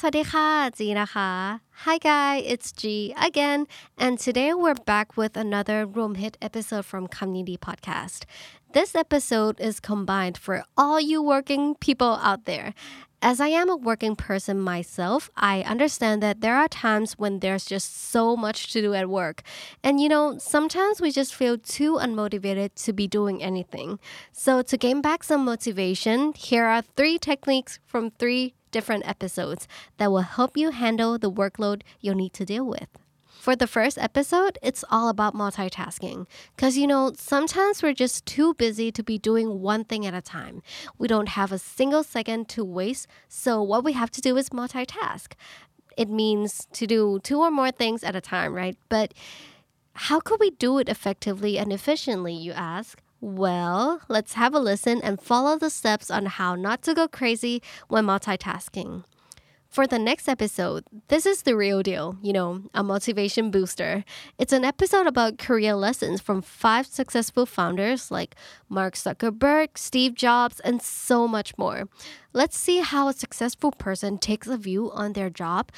Swadika, Zinaka. Hi guys, it's G again, and today we're back with another Room Hit episode from Community Podcast. This episode is combined for all you working people out there. As I am a working person myself, I understand that there are times when there's just so much to do at work. And you know, sometimes we just feel too unmotivated to be doing anything. So, to gain back some motivation, here are three techniques from three different episodes that will help you handle the workload you'll need to deal with. For the first episode, it's all about multitasking. Because, you know, sometimes we're just too busy to be doing one thing at a time. We don't have a single second to waste, so what we have to do is multitask. It means to do two or more things at a time, right? But how could we do it effectively and efficiently, you ask? Well, let's have a listen and follow the steps on how not to go crazy when multitasking. For the next episode, this is the real deal, you know, a motivation booster. It's an episode about career lessons from five successful founders like Mark Zuckerberg, Steve Jobs, and so much more. Let's see how a successful person takes a view on their job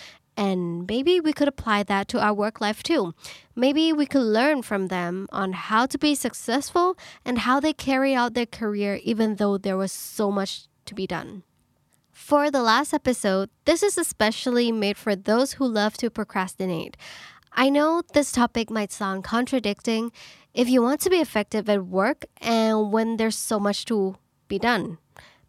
and maybe we could apply that to our work life too. Maybe we could learn from them on how to be successful and how they carry out their career even though there was so much to be done. For the last episode, this is especially made for those who love to procrastinate. I know this topic might sound contradicting if you want to be effective at work and when there's so much to be done.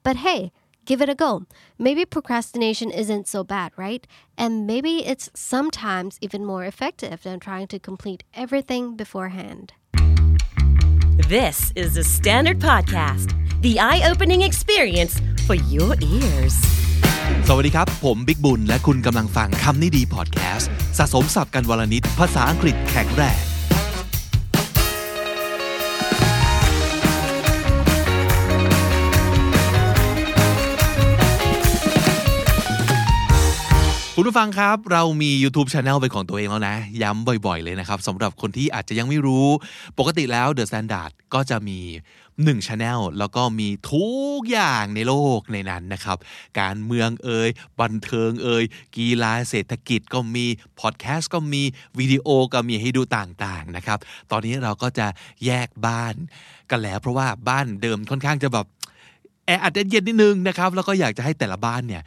But hey, give it a go. Maybe procrastination isn't so bad, right? And maybe it's sometimes even more effective than trying to complete everything beforehand. This is the Standard Podcast, the eye opening experience for your ears. สวัสดีครับ ผมบิ๊กบุญ และคุณกำลังฟังคำนี้ดีพอดแคสต์สะสมสับกันวลนิดภาษาอังกฤษแข็งแรง คุณผู้ฟังครับเรามี YouTube Channel เป็นของตัวเองแล้วนะ ย้ำบ่อยๆเลยนะครับสำหรับคนที่อาจจะยังไม่รู้ ปกติแล้ว The Standard ก็จะมี1 Channel แล้วก็มีทุกอย่างในโลกในนั้นนะครับ การเมืองเอ่ยบันเทิงเอ่ยกีฬาเศรษฐกิจก็มีพอดแคสต์ก็มีวิดีโอก็มีให้ดูต่างๆนะครับ ตอนนี้เราก็จะแยกบ้านกันแล้วเพราะว่าบ้านเดิมค่อนข้างจะแบบ แออัดเย็นนิดนึงนะครับแล้วก็อยากจะให้แต่ละบ้านเนี่ย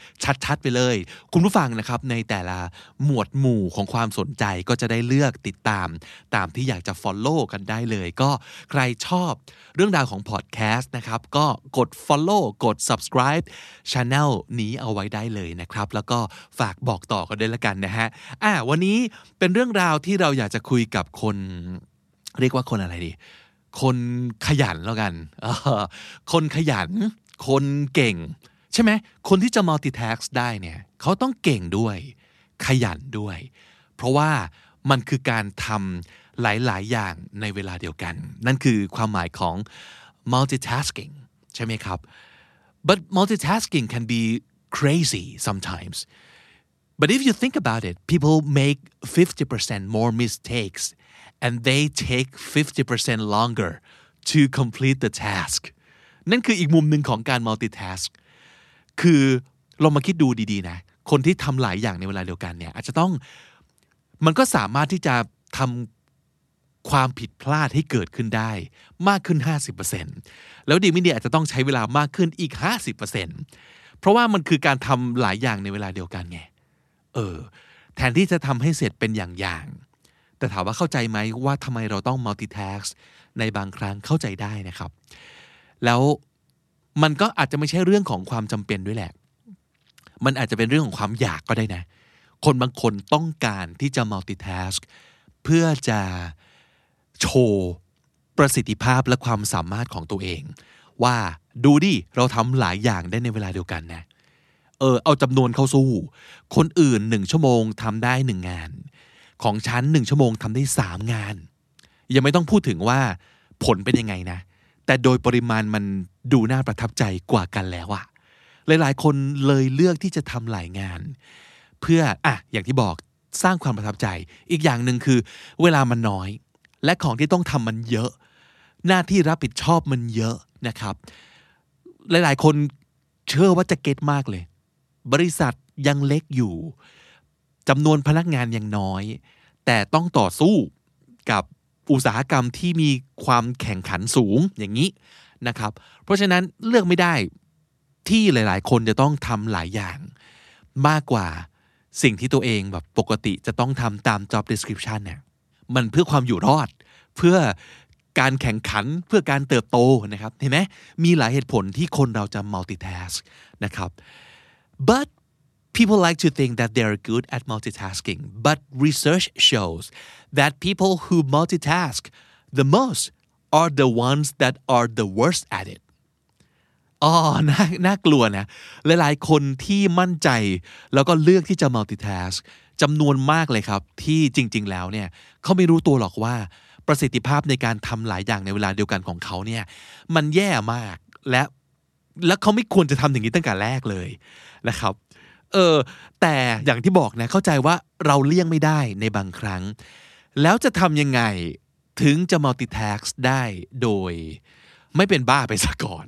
ชัดๆไปเลย คุณผู้ฟังนะครับในแต่ละหมวดหมู่ของความสนใจก็จะได้เลือกติดตาม ตามที่อยากจะ Follow กันได้เลย ก็ใครชอบเรื่องราวของพอดแคสต์นะครับก็กด Follow กด Subscribe Channel นี้เอาไว้ได้เลยนะครับ แล้วก็ฝากบอกต่อกันด้วยละกันนะฮะอ่าวันนี้เป็นเรื่องราวที่เราอยากจะคุยกับคน เรียกว่าคนอะไรดีคนขยันแล้วกันคนขยัน คนเก่ง ใช่ไหมคนที่จะ multitask ได้เนี่ยเขาต้องเก่งด้วย ขยันด้วย เพราะว่ามันคือการทำหลาย ๆ อย่างในเวลาเดียวกัน นั่นคือความหมายของ multitasking ใช่ไหมครับ but multitasking can be crazy sometimes but if you think about it people make 50% more mistakes and they take 50% longer to complete the task นั่นคืออีกมุมหนึ่งของการ multitask คือเรามาคิดดูดีๆนะ คนที่ทำหลายอย่างในเวลาเดียวกันเนี่ยอาจจะต้องมันก็สามารถที่จะทำความผิดพลาดให้เกิดขึ้นได้ มากขึ้น 50%แล้วดีไม่ดีอาจจะต้องใช้เวลามากขึ้นอีก 50%เพราะว่ามันคือการทำหลายอย่างในเวลาเดียวกันไง เออ แทนที่จะทำให้เสร็จเป็นอย่างๆ แต่ถามว่าเข้าใจไหมว่าทำไมเราต้อง multitask ในบางครั้งเข้าใจได้นะครับ แล้วมันก็อาจจะไม่ใช่เรื่องของความจำเป็นด้วยแหละ มันอาจจะเป็นเรื่องของความอยากก็ได้นะ คนบางคนต้องการที่จะ multitask เพื่อจะโชว์ประสิทธิภาพและความสามารถของตัวเอง ว่าดูดิ เราทำหลายอย่างได้ในเวลาเดียวกันนะ เออ เอาจำนวนเข้าสู้ คนอื่นหนึ่งชั่วโมงทำได้หนึ่งงาน ของฉันหนึ่งชั่วโมงทำได้สามงาน ยังไม่ต้องพูดถึงว่าผลเป็นยังไงนะ แต่โดยปริมาณมันดูน่าประทับใจกว่ากันแล้วอะหลายๆ คนเลยเลือกที่จะทำหลายงาน เพื่ออะอย่างที่บอกสร้างความประทับใจ อีกอย่างหนึ่งคือ เวลามันน้อย และของที่ต้องทำมันเยอะ หน้าที่รับผิดชอบมันเยอะนะครับ หลายๆ คนเชื่อว่าจะเก็ตมากเลย บริษัทยังเล็กอยู่จำนวนพนักงานยังน้อย แต่ต้องต่อสู้กับ อุตสาหกรรมที่มีความแข่งขันสูงอย่างนี้นะครับ เพราะฉะนั้นเลือกไม่ได้ที่หลาย ๆ คนจะต้องทำหลายอย่าง มากกว่าสิ่งที่ตัวเองแบบปกติจะต้องทำตาม job description เนี่ยมันเพื่อความอยู่รอด เพื่อการแข่งขันเพื่อการเติบโตนะครับเห็นไหมมีหลายเหตุผลที่คนเราจะ multitask นะครับ but people like to think that they're good at multitasking but research shows that people who multitask the most are the ones that are the worst at it อ๋อน่าน่ากลัวนะ หลายๆ คนที่มั่นใจ แล้วก็เลือกที่จะ multitask จำนวนมากเลยครับ ที่จริง ๆ แล้วเนี่ยเขาไม่รู้ตัวหรอกว่า ประสิทธิภาพในการทำหลายอย่างในเวลาเดียวกันของเขาเนี่ย มันแย่มากและและเขาไม่ควรจะทำอย่างนี้ตั้งแต่แรกเลยนะครับ เออแต่อย่างที่บอกนะเข้าใจว่าเราเลี่ยงไม่ได้ในบางครั้ง แล้วจะทำยังไงถึงจะ multitask ได้โดยไม่เป็นบ้าไปซะก่อน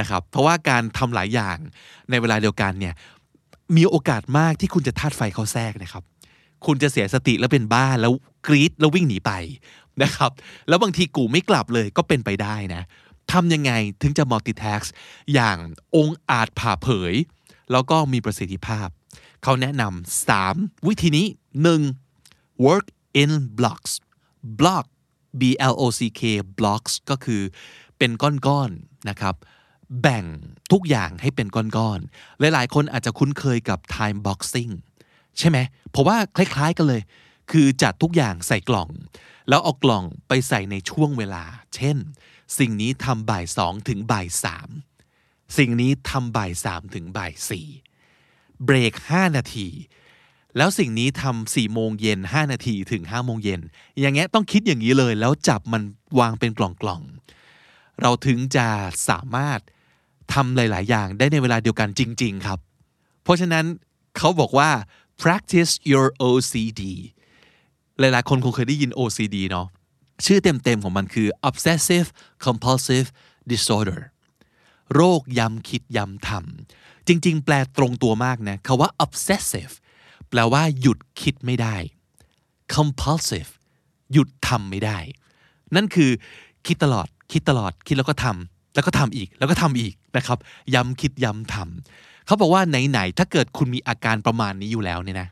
นะครับ เพราะว่าการทำหลายอย่างในเวลาเดียวกันเนี่ยมีโอกาสมากที่คุณจะธาตุไฟเขาแทรกนะครับ คุณจะเสียสติแล้วเป็นบ้าแล้วกรีดแล้ววิ่งหนีไปนะครับ แล้วบางทีกูไม่กลับเลยก็เป็นไปได้นะทำยังไงถึงจะ multitask อย่างองอาจผ่าเผย แล้วก็มีประสิทธิภาพ เขาแนะนำสามวิธีนี้ 1. work in blocks block B L O C K blocks ก็คือเป็นก้อนๆนะครับ แบ่งทุกอย่างให้เป็นก้อนๆ หลายๆ คนอาจจะคุ้นเคยกับ time boxing ใช่ไหมเพราะว่าคล้ายๆกันเลย คือจัดทุกอย่างใส่กล่อง แล้วเอากล่องไปใส่ในช่วงเวลา เช่น สิ่งนี้ทำบ่ายสองถึงบ่ายสามสิ่งนี้ทำบ่ายสามถึงบ่ายสี่เบรกห้านาที แล้วสิ่งนี้ทำสี่โมงเย็นห้านาทีถึงห้าโมงเย็นอย่างเงี้ยต้องคิดอย่างนี้เลย แล้วจับมันวางเป็นกล่องๆ เราถึงจะสามารถทำหลาย ๆ อย่างได้ในเวลาเดียวกันจริง ๆ ครับ เพราะฉะนั้นเขาบอกว่า practice your OCD หลาย ๆ คนคงเคยได้ยิน OCD เนาะชื่อเต็ม ๆ ของมันคือ obsessive compulsive disorder โรคย้ำคิดย้ำทำจริง ๆ แปลตรงตัวมากนะคาว่า obsessive แปลว่า หยุดคิดไม่ได้ compulsive หยุดทำไม่ได้ นั่นคือคิดตลอดคิดตลอดคิดแล้วก็ทำแล้วก็ทำอีกแล้วก็ทำอีกนะครับย้ำคิดย้ำทำเขาบอกว่าไหนๆถ้าเกิดคุณมีอาการประมาณนี้อยู่แล้วเนี่ยนะ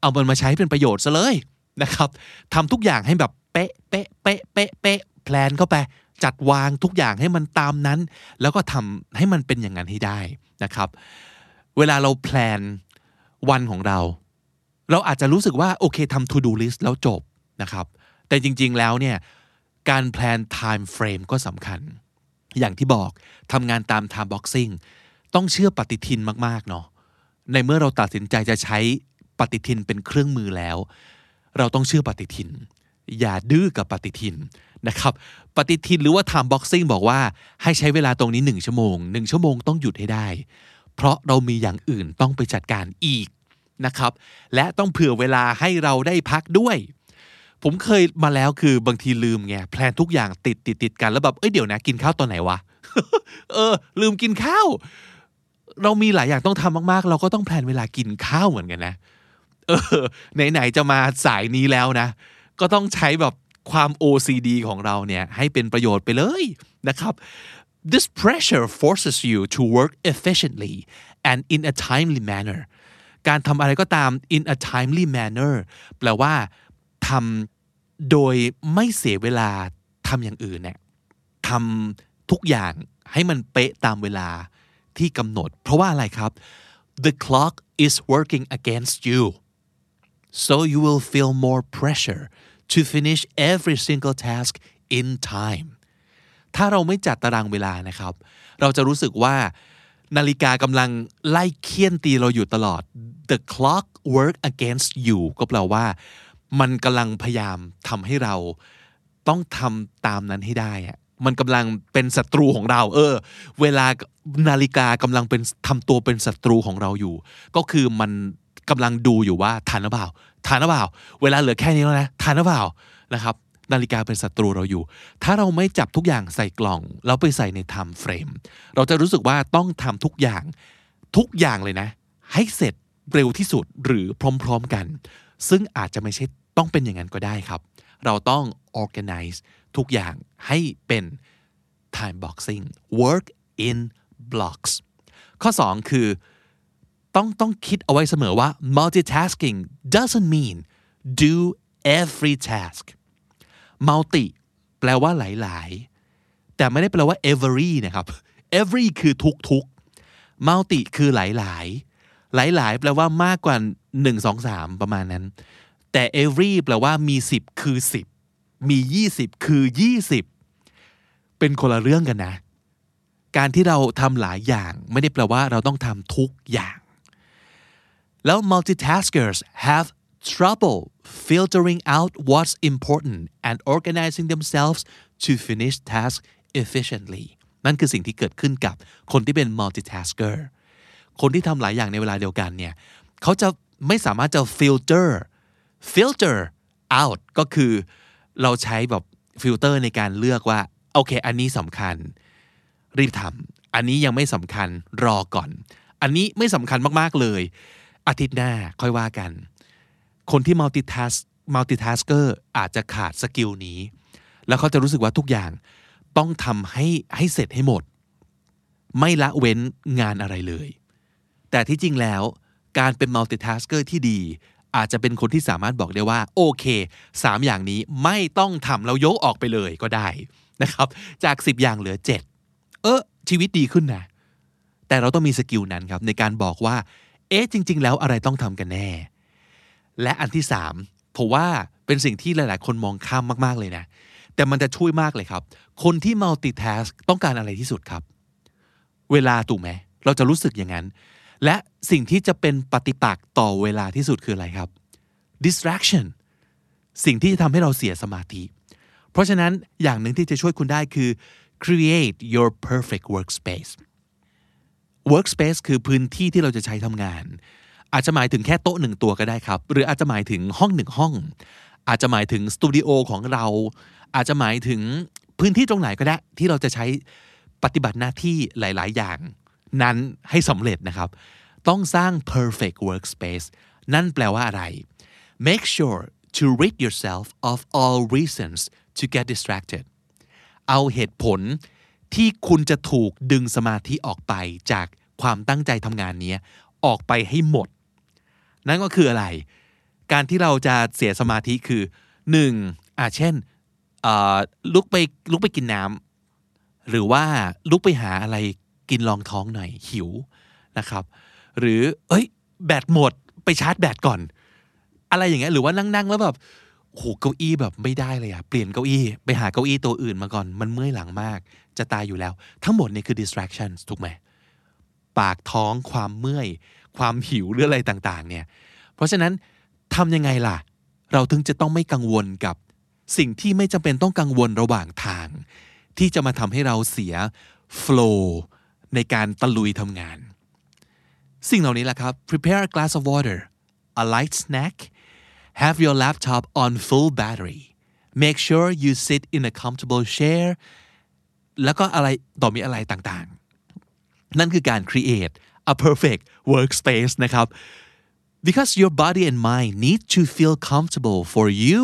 เอามันมาใช้เป็นประโยชน์ซะเลยนะครับทำทุกอย่างให้แบบเป๊ะเป๊ะเป๊ะเป๊ะเป๊ะแพลนเข้าไปจัดวางทุกอย่างให้มันตามนั้น แล้วก็ทำให้มันเป็นอย่างนั้นให้ได้นะครับ เวลาเราแพลน วันของเรา เราอาจจะรู้สึกว่า โอเคทำ to do list แล้วจบนะครับ แต่จริง ๆ แล้วเนี่ย การแพลน time frame ก็สำคัญ อย่างที่บอกทำงานตาม time boxing ต้องเชื่อปฏิทินมาก ๆ เนาะ ในเมื่อเราตัดสินใจจะใช้ปฏิทินเป็นเครื่องมือแล้ว เราต้องเชื่อปฏิทิน อย่าดื้อกับปฏิทินนะครับ ปฏิทินหรือว่า time boxing บอกว่าให้ใช้เวลาตรงนี้ 1 ชั่วโมง 1 ชั่วโมงต้องหยุดให้ได้ เพราะเรามีอย่างอื่นต้องไปจัดการอีกนะครับ และต้องเผื่อเวลาให้เราได้พักด้วย ผมเคยมาแล้วคือบางทีลืมไงแพลนทุกอย่างติดติดติดกันแล้วแบบเอ้ยเดี๋ยวนะกินข้าวตอนไหนวะเออ ลืมกินข้าว เรามีหลายอย่างต้องทำมากๆ เราก็ต้องแพลนเวลากินข้าวเหมือนกันนะ เออ ไหนๆจะมาสายนี้แล้วนะ ก็ต้องใช้แบบความ OCD ของเราเนี่ย ให้เป็นประโยชน์ไปเลยนะครับ This pressure forces you to work efficiently and in a timely manner การทำอะไรก็ตาม in a timely manner แปลว่าทำโดยไม่เสียเวลาทำอย่างอื่นเนี่ยทำทุกอย่างให้มันเป๊ะตามเวลาที่กำหนด เพราะว่าอะไรครับ the clock is working against you so you will feel more pressure to finish every single task in time ถ้าเราไม่จัดตารางเวลานะครับ เราจะรู้สึกว่านาฬิกากำลังไล่เคี่ยนตีเราอยู่ตลอด the clock work against you ก็แปลว่า มันกำลังพยายามทำให้เราต้องทำตามนั้นให้ได้อะมันกำลังเป็นศัตรูของเรา เออ เวลานาฬิกากำลังเป็นทำตัวเป็นศัตรูของเราอยู่ ก็คือมันกำลังดูอยู่ว่าทันหรือเปล่าทันหรือเปล่า เวลาเหลือแค่นี้แล้วนะทันหรือเปล่านะครับ นาฬิกาเป็นศัตรูเราอยู่ ถ้าเราไม่จับทุกอย่างใส่กล่อง แล้วไปใส่ใน time frame เราจะรู้สึกว่าต้องทำทุกอย่าง ทุกอย่างเลยนะ ให้เสร็จเร็วที่สุดหรือพร้อมๆกัน ซึ่งอาจจะไม่ใช่ต้องเป็นอย่างนั้นก็ได้ครับ เราต้อง organize ทุกอย่างให้เป็น time boxing work in blocks ข้อ 2 คือ ต้องต้องคิดเอาไว้เสมอว่า multitasking doesn't mean do every task multi แปลว่าหลายๆ แต่ไม่ได้แปลว่า every นะครับ every คือทุกๆ multi คือหลายๆ หลายๆ แปลว่ามากกว่า 1 2 3 ประมาณนั้น แต่ every แปลว่ามี 10 คือ 10 มี 20 คือ 20 เป็นคนละเรื่องกันนะ การที่เราทำหลายอย่างไม่ได้แปลว่าเราต้องทำทุกอย่างแล้ว multitaskers have trouble filtering out what's important and organizing themselves to finish tasks efficiently นั่นคือสิ่งที่เกิดขึ้นกับคนที่เป็น multitasker คนที่ทำหลายอย่างในเวลาเดียวกันเนี่ยเขาจะไม่สามารถจะ filter filter out ก็คือเราใช้แบบฟิลเตอร์ในการเลือกว่า โอเค อันนี้สำคัญ รีบทำอันนี้ยังไม่สำคัญรอก่อน อันนี้ไม่สำคัญมาก ๆ เลย อาทิตย์หน้าค่อยว่ากัน คนที่ multitask multitasker อาจจะขาด skill นี้ แล้วเขาจะรู้สึกว่าทุกอย่างต้องทำให้ให้เสร็จให้หมด ไม่ละเว้นงานอะไรเลย แต่ที่จริงแล้ว การเป็น multitasker ที่ดี อาจจะเป็นคนที่สามารถบอกได้ว่า โอเคสามอย่างนี้ไม่ต้องทำแล้วยกออกไปเลยก็ได้นะครับ จาก 10 อย่างเหลือ 7 เออชีวิตดีขึ้นนะ แต่เราต้องมีสกิลนั้นครับในการบอกว่า เอ๊ะจริง ๆ แล้วอะไรต้องทำกันแน่ และอันที่สามผมว่าเป็นสิ่งที่หลาย ๆ คนมองข้ามมาก ๆ เลยนะ แต่มันจะช่วยมากเลยครับ คนที่ multitask ต้องการอะไรที่สุดครับ เวลาถูกไหม เราจะรู้สึกอย่างนั้น และสิ่งที่จะเป็นปฏิปักษ์ต่อเวลาที่สุดคืออะไรครับ distraction สิ่งที่จะทำให้เราเสียสมาธิ เพราะฉะนั้นอย่างหนึ่งที่จะช่วยคุณได้คือ create your perfect workspace workspace คือพื้นที่ที่เราจะใช้ทำงาน อาจจะหมายถึงแค่โต๊ะหนึ่งตัวก็ได้ครับ หรืออาจจะหมายถึงห้องหนึ่งห้อง อาจจะหมายถึงสตูดิโอของเรา อาจจะหมายถึงพื้นที่ตรงไหนก็ได้ ที่เราจะใช้ปฏิบัติหน้าที่หลาย ๆ อย่าง นั้นให้สำเร็จนะครับ ต้องสร้าง perfect workspace นั่นแปลว่าอะไร make sure to rid yourself of all reasons to get distracted เอาเหตุผลที่คุณจะถูกดึงสมาธิออกไปจากความตั้งใจทำงานนี้ ออกไปให้หมด นั่นก็คืออะไร การที่เราจะเสียสมาธิคือหนึ่งอะเช่นลุกไปลุกไปกินน้ำหรือว่าลุกไปหาอะไรกินรองท้องหน่อยหิวนะครับ หรือเอ้ย แบตหมดไปชาร์จแบตก่อน อะไรอย่างเงี้ยหรือว่านั่งๆแล้วแบบโหเก้าอี้แบบไม่ได้เลยอะเปลี่ยนเก้าอี้ ไปหาเก้าอี้ตัวอื่นมาก่อนมันเมื่อยหลังมาก จะตายอยู่แล้ว ทั้งหมดนี่คือ distractions ถูกไหมปากท้องความเมื่อย ความหิวหรืออะไรต่างๆเนี่ยเพราะฉะนั้นทำยังไงล่ะ เราถึงจะต้องไม่กังวลกับสิ่งที่ไม่จำเป็นต้องกังวลระหว่างทาง ที่จะมาทำให้เราเสีย flow ในการตะลุยทำงาน สิ่งเหล่านี้แหละครับ prepare a glass of water a light snack have your laptop on full battery make sure you sit in a comfortable chair แล้วก็อะไรต่อมีอะไรต่างๆ นั่นคือการ create a perfect workspace นะครับ because your body and mind need to feel comfortable for you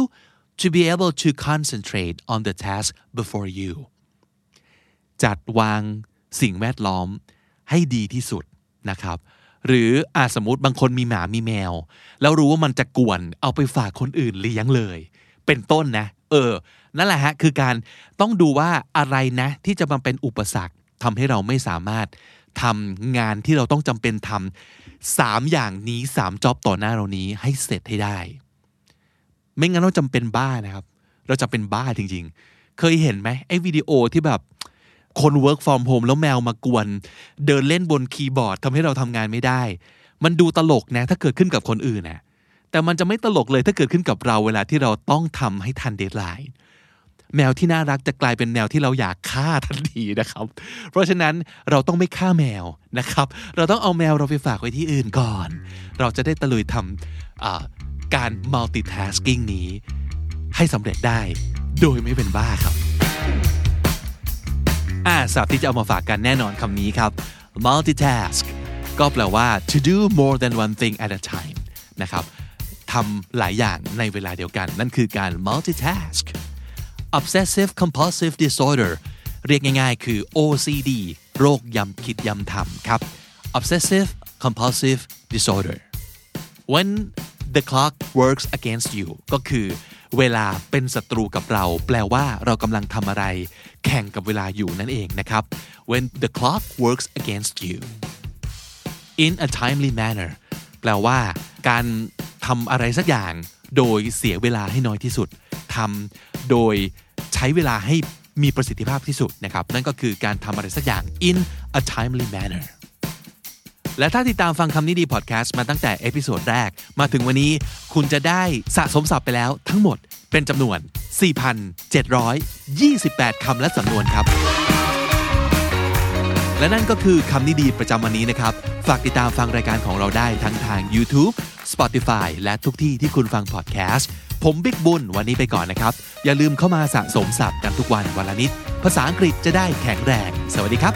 to be able to concentrate on the task before you จัดวางสิ่งแวดล้อมให้ดีที่สุดนะครับ หรืออาสมมติบางคนมีหมามีแมว แล้วรู้ว่ามันจะกวนเอาไปฝากคนอื่นเลี้ยงเลย เป็นต้นนะ เออ นั่นแหละฮะ คือการต้องดูว่าอะไรนะ ที่จะมาเป็นอุปสรรคทำให้เราไม่สามารถ ทำงานที่เราต้องจำเป็นทำสามอย่างนี้สามจ็อบต่อหน้าเรานี้ให้เสร็จให้ได้ ไม่งั้นเราจำเป็นบ้านะครับ เราจะเป็นบ้าจริง ๆ เคยเห็นไหมไอ้วิดีโอที่แบบคน work from home แล้วแมวมากวน เดินเล่นบนคีย์บอร์ดทำให้เราทำงานไม่ได้ มันดูตลกนะถ้าเกิดขึ้นกับคนอื่นนะแต่มันจะไม่ตลกเลยถ้าเกิดขึ้นกับเราเวลาที่เราต้องทำให้ทันเดทไลน์ แมวที่น่ารักจะกลายเป็นแมวที่เราอยากฆ่าทันทีนะครับ เพราะฉะนั้นเราต้องไม่ฆ่าแมวนะครับ เราต้องเอาแมวเราไปฝากไว้ที่อื่นก่อน เราจะได้ตะลุยทำการ multitasking นี้ ให้สำเร็จได้ โดยไม่เป็นบ้าครับอ่าสับที่จะเอามาฝากกันแน่นอนคำนี้ครับ multitask ก็แปลว่า to do more than one thing at a time นะครับทำหลายอย่างในเวลาเดียวกัน นั่นคือการ multitask obsessive compulsive disorder เรียกง่ายๆ คือ OCD โรคย้ำคิดย้ำทำครับ obsessive compulsive disorder when the clock works against you ก็คือเวลาเป็นศัตรูกับเรา แปลว่าเรากำลังทำอะไร แข่งกับเวลาอยู่นั่นเองนะครับ when the clock works against you in a timely manner แปลว่าการทำอะไรสักอย่าง โดยเสียเวลาให้น้อยที่สุด ทำโดยใช้เวลาให้มีประสิทธิภาพที่สุดนะครับ นั่นก็คือการทำอะไรสักอย่าง in a timely manner และถ้าติดตามฟังคำนี้ดีพอดแคสต์มาตั้งแต่ episode แรก มาถึงวันนี้คุณจะได้สะสมศัพท์ไปแล้วทั้งหมดเป็นจำนวน 4,728 คำและสำนวนครับ และนั่นก็คือคำนี้ดีประจำวันนี้นะครับ ฝากติดตามฟังรายการของเราได้ทั้งทาง YouTube Spotify และทุกที่ที่คุณฟังพอดแคสต์ ผมบิ๊กบุญวันนี้ไปก่อนนะครับ อย่าลืมเข้ามาสะสมศัพท์กันทุกวันวันละนิด ภาษาอังกฤษจะได้แข็งแรง สวัสดีครับ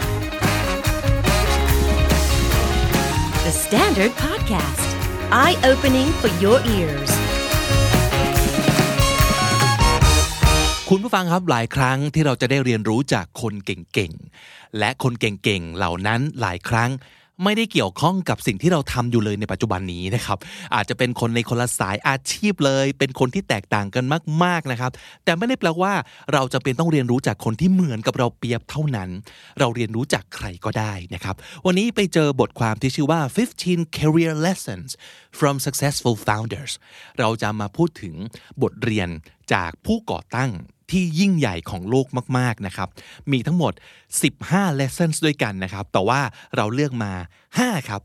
The Standard Podcast Eye Opening for Your Ears คุณผู้ฟังครับหลายครั้งที่เราจะได้เรียนรู้จากคนเก่งๆ และคนเก่งๆ เหล่านั้นหลายครั้ง ไม่ได้เกี่ยวข้องกับสิ่งที่เราทำอยู่เลยในปัจจุบันนี้นะครับ อาจจะเป็นคนในคนละสายอาชีพเลย เป็นคนที่แตกต่างกันมาก ๆนะครับ แต่ไม่ได้แปลว่า เราจะเป็นต้องเรียนรู้จากคนที่เหมือนกับเราเปรียบเท่านั้น เราเรียนรู้จากใครก็ได้นะครับ วันนี้ไปเจอบทความที่ชื่อว่า 15 career lessons from successful founders เราจะมาพูดถึงบทเรียนจากผู้ก่อตั้ง ที่ยิ่งใหญ่ของโลกมากๆนะครับ มีทั้งหมด 15 lessons ด้วยกันนะครับ แต่ว่าเราเลือกมา 5 ครับ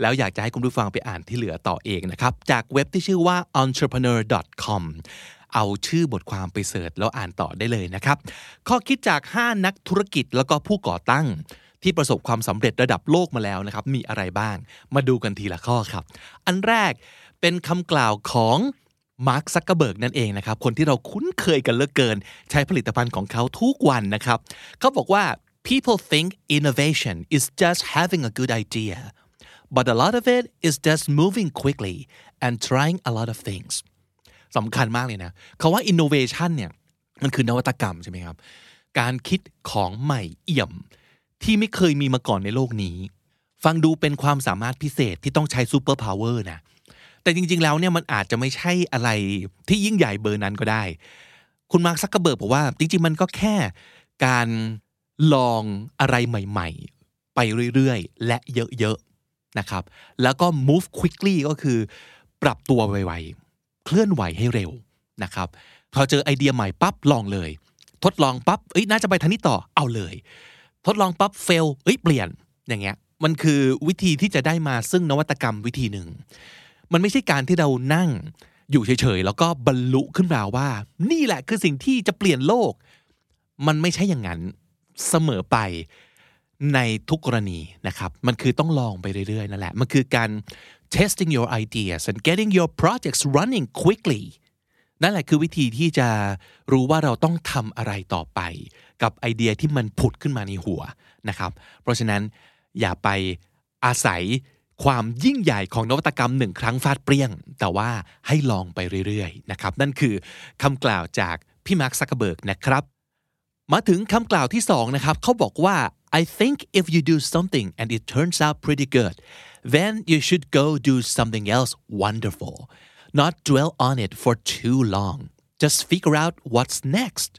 แล้วอยากจะให้คุณผู้ฟังไปอ่านที่เหลือต่อเองนะครับ จากเว็บที่ชื่อว่า entrepreneur.com เอาชื่อบทความไปเสิร์ชแล้วอ่านต่อได้เลยนะครับ ข้อคิดจาก 5 นักธุรกิจแล้วก็ผู้ก่อตั้งที่ประสบความสำเร็จระดับโลกมาแล้วนะครับ มีอะไรบ้าง มาดูกันทีละข้อครับ อันแรกเป็นคำกล่าวของ มาร์คซักเกอร์เบิร์กนั่นเองนะครับ คนที่เราคุ้นเคยกันเหลือเกิน ใช้ผลิตภัณฑ์ของเขาทุกวันนะครับ เขาบอกว่า people think innovation is just having a good idea but a lot of it is just moving quickly and trying a lot of things สำคัญมากเลยนะเขาว่า innovation เนี่ย มันคือนวัตกรรมใช่ไหมครับ การคิดของใหม่เอี่ยม ที่ไม่เคยมีมาก่อนในโลกนี้ ฟังดูเป็นความสามารถพิเศษที่ต้องใช้ superpower นะ แต่จริง ๆ แล้วเนี่ยมันอาจจะไม่ใช่อะไรที่ยิ่งใหญ่เบอร์นั้นก็ได้ คุณมาร์คซักเกอร์เบิร์กบอกว่า จริง ๆ มันก็แค่การลองอะไรใหม่ ๆ ไปเรื่อย ๆ และเยอะ ๆ นะครับ แล้วก็ move quickly ก็คือ ปรับตัวไวๆ เคลื่อนไหวให้เร็วนะครับ พอเจอไอเดียใหม่ปั๊บลองเลย ทดลองปั๊บเอ้ยน่าจะไปทางนี้ต่อเอาเลย ทดลองปั๊บเฟลเอ้ยเปลี่ยนอย่างเงี้ยมันคือวิธีที่จะได้มาซึ่งนวัตกรรมวิธีหนึ่ง มันไม่ใช่การที่เรานั่ง อยู่เฉยๆแล้วก็บรรลุขึ้นมาว่า นี่แหละคือสิ่งที่จะเปลี่ยนโลก มันไม่ใช่อย่างนั้นเสมอไปในทุกกรณีนะครับ มันคือต้องลองไปเรื่อยๆนั่นแหละ มันคือการ testing your ideas and getting your projects running quickly นั่นแหละคือวิธีที่จะรู้ว่าเราต้องทำอะไรต่อไป กับไอเดียที่มันผุดขึ้นมาในหัวนะครับ เพราะฉะนั้นอย่าไปอาศัย ความยิ่งใหญ่ของนวัตกรรมหนึ่งครั้งฟาดเปรี้ยง แต่ว่าให้ลองไปเรื่อยๆนะครับนั่นคือคำกล่าวจากพี่มาร์คซักเกอร์เบิร์กนะครับ มาถึงคำกล่าวที่สองนะครับเขาบอกว่า I think if you do something and it turns out pretty good then you should go do something else wonderful not dwell on it for too long just figure out what's next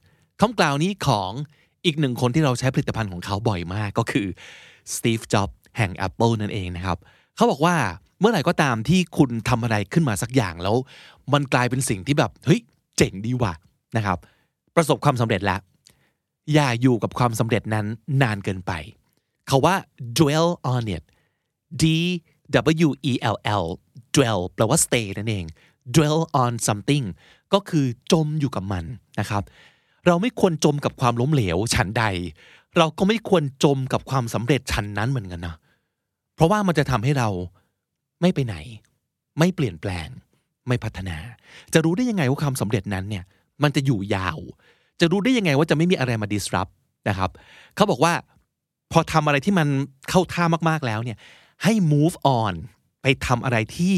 คำกล่าวนี้ของอีกหนึ่งคนที่เราใช้ผลิตภัณฑ์ของเขาบ่อยมากก็คือ Steve Jobs แห่ง Apple นั่นเองนะครับ เขาบอกว่าเมื่อไหร่ก็ตามที่คุณทำอะไรขึ้นมาสักอย่างแล้ว มันกลายเป็นสิ่งที่แบบเฮ้ยเจ๋งดีว่ะนะครับ ประสบความสำเร็จแล้ว อย่าอยู่กับความสำเร็จนั้นนานเกินไปเขาว่า dwell on it D W E L L dwell แปลว่า stay นั่นเอง dwell on something ก็คือจมอยู่กับมันนะครับ เราไม่ควรจมกับความล้มเหลวฉันใด เราก็ไม่ควรจมกับความสำเร็จฉันนั้นเหมือนกันนะ เพราะว่ามันจะทำให้เราไม่ไปไหน ไม่เปลี่ยนแปลง ไม่พัฒนา จะรู้ได้ยังไงว่าความสำเร็จนั้นเนี่ย มันจะอยู่ยาว จะรู้ได้ยังไงว่าจะไม่มีอะไรมา disrupt นะครับ เขาบอกว่า พอทำอะไรที่มันเข้าท่ามากๆแล้วเนี่ยให้ move on ไปทำอะไรที่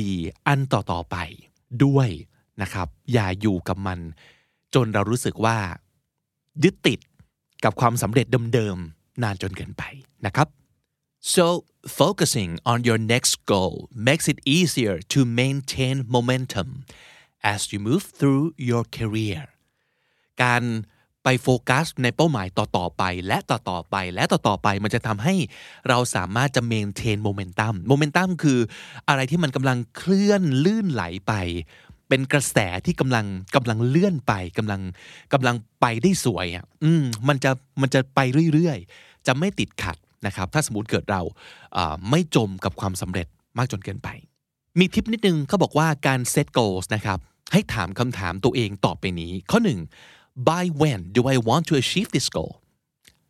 ดีๆ อันต่อๆไปด้วยนะครับ อย่าอยู่กับมัน จนเรารู้สึกว่า ยึดติดกับความสำเร็จเดิมๆ นานจนเกินไปนะครับ so focusing on your next goal makes it easier to maintain momentum as you move through your career การไปโฟกัสในเป้าหมายต่อๆไป และต่อๆไป และต่อๆไปมันจะทำให้เราสามารถจะ maintain momentum momentum คืออะไรที่มันกำลังเคลื่อนลื่นไหลไป เป็นกระแสที่กำลังกำลังเลื่อนไปกำลังกำลังไปได้สวยอะอืมมันจะมันจะไปเรื่อยๆ จะไม่ติดขัด นะครับถ้าสมมติเกิดเราไม่จมกับความสำเร็จมากจนเกินไป มีทิปนิดนึงเขาบอกว่าการ set goals นะครับให้ถามคำถามตัวเองต่อไปนี้ ข้อหนึ่ง by when do I want to achieve this goal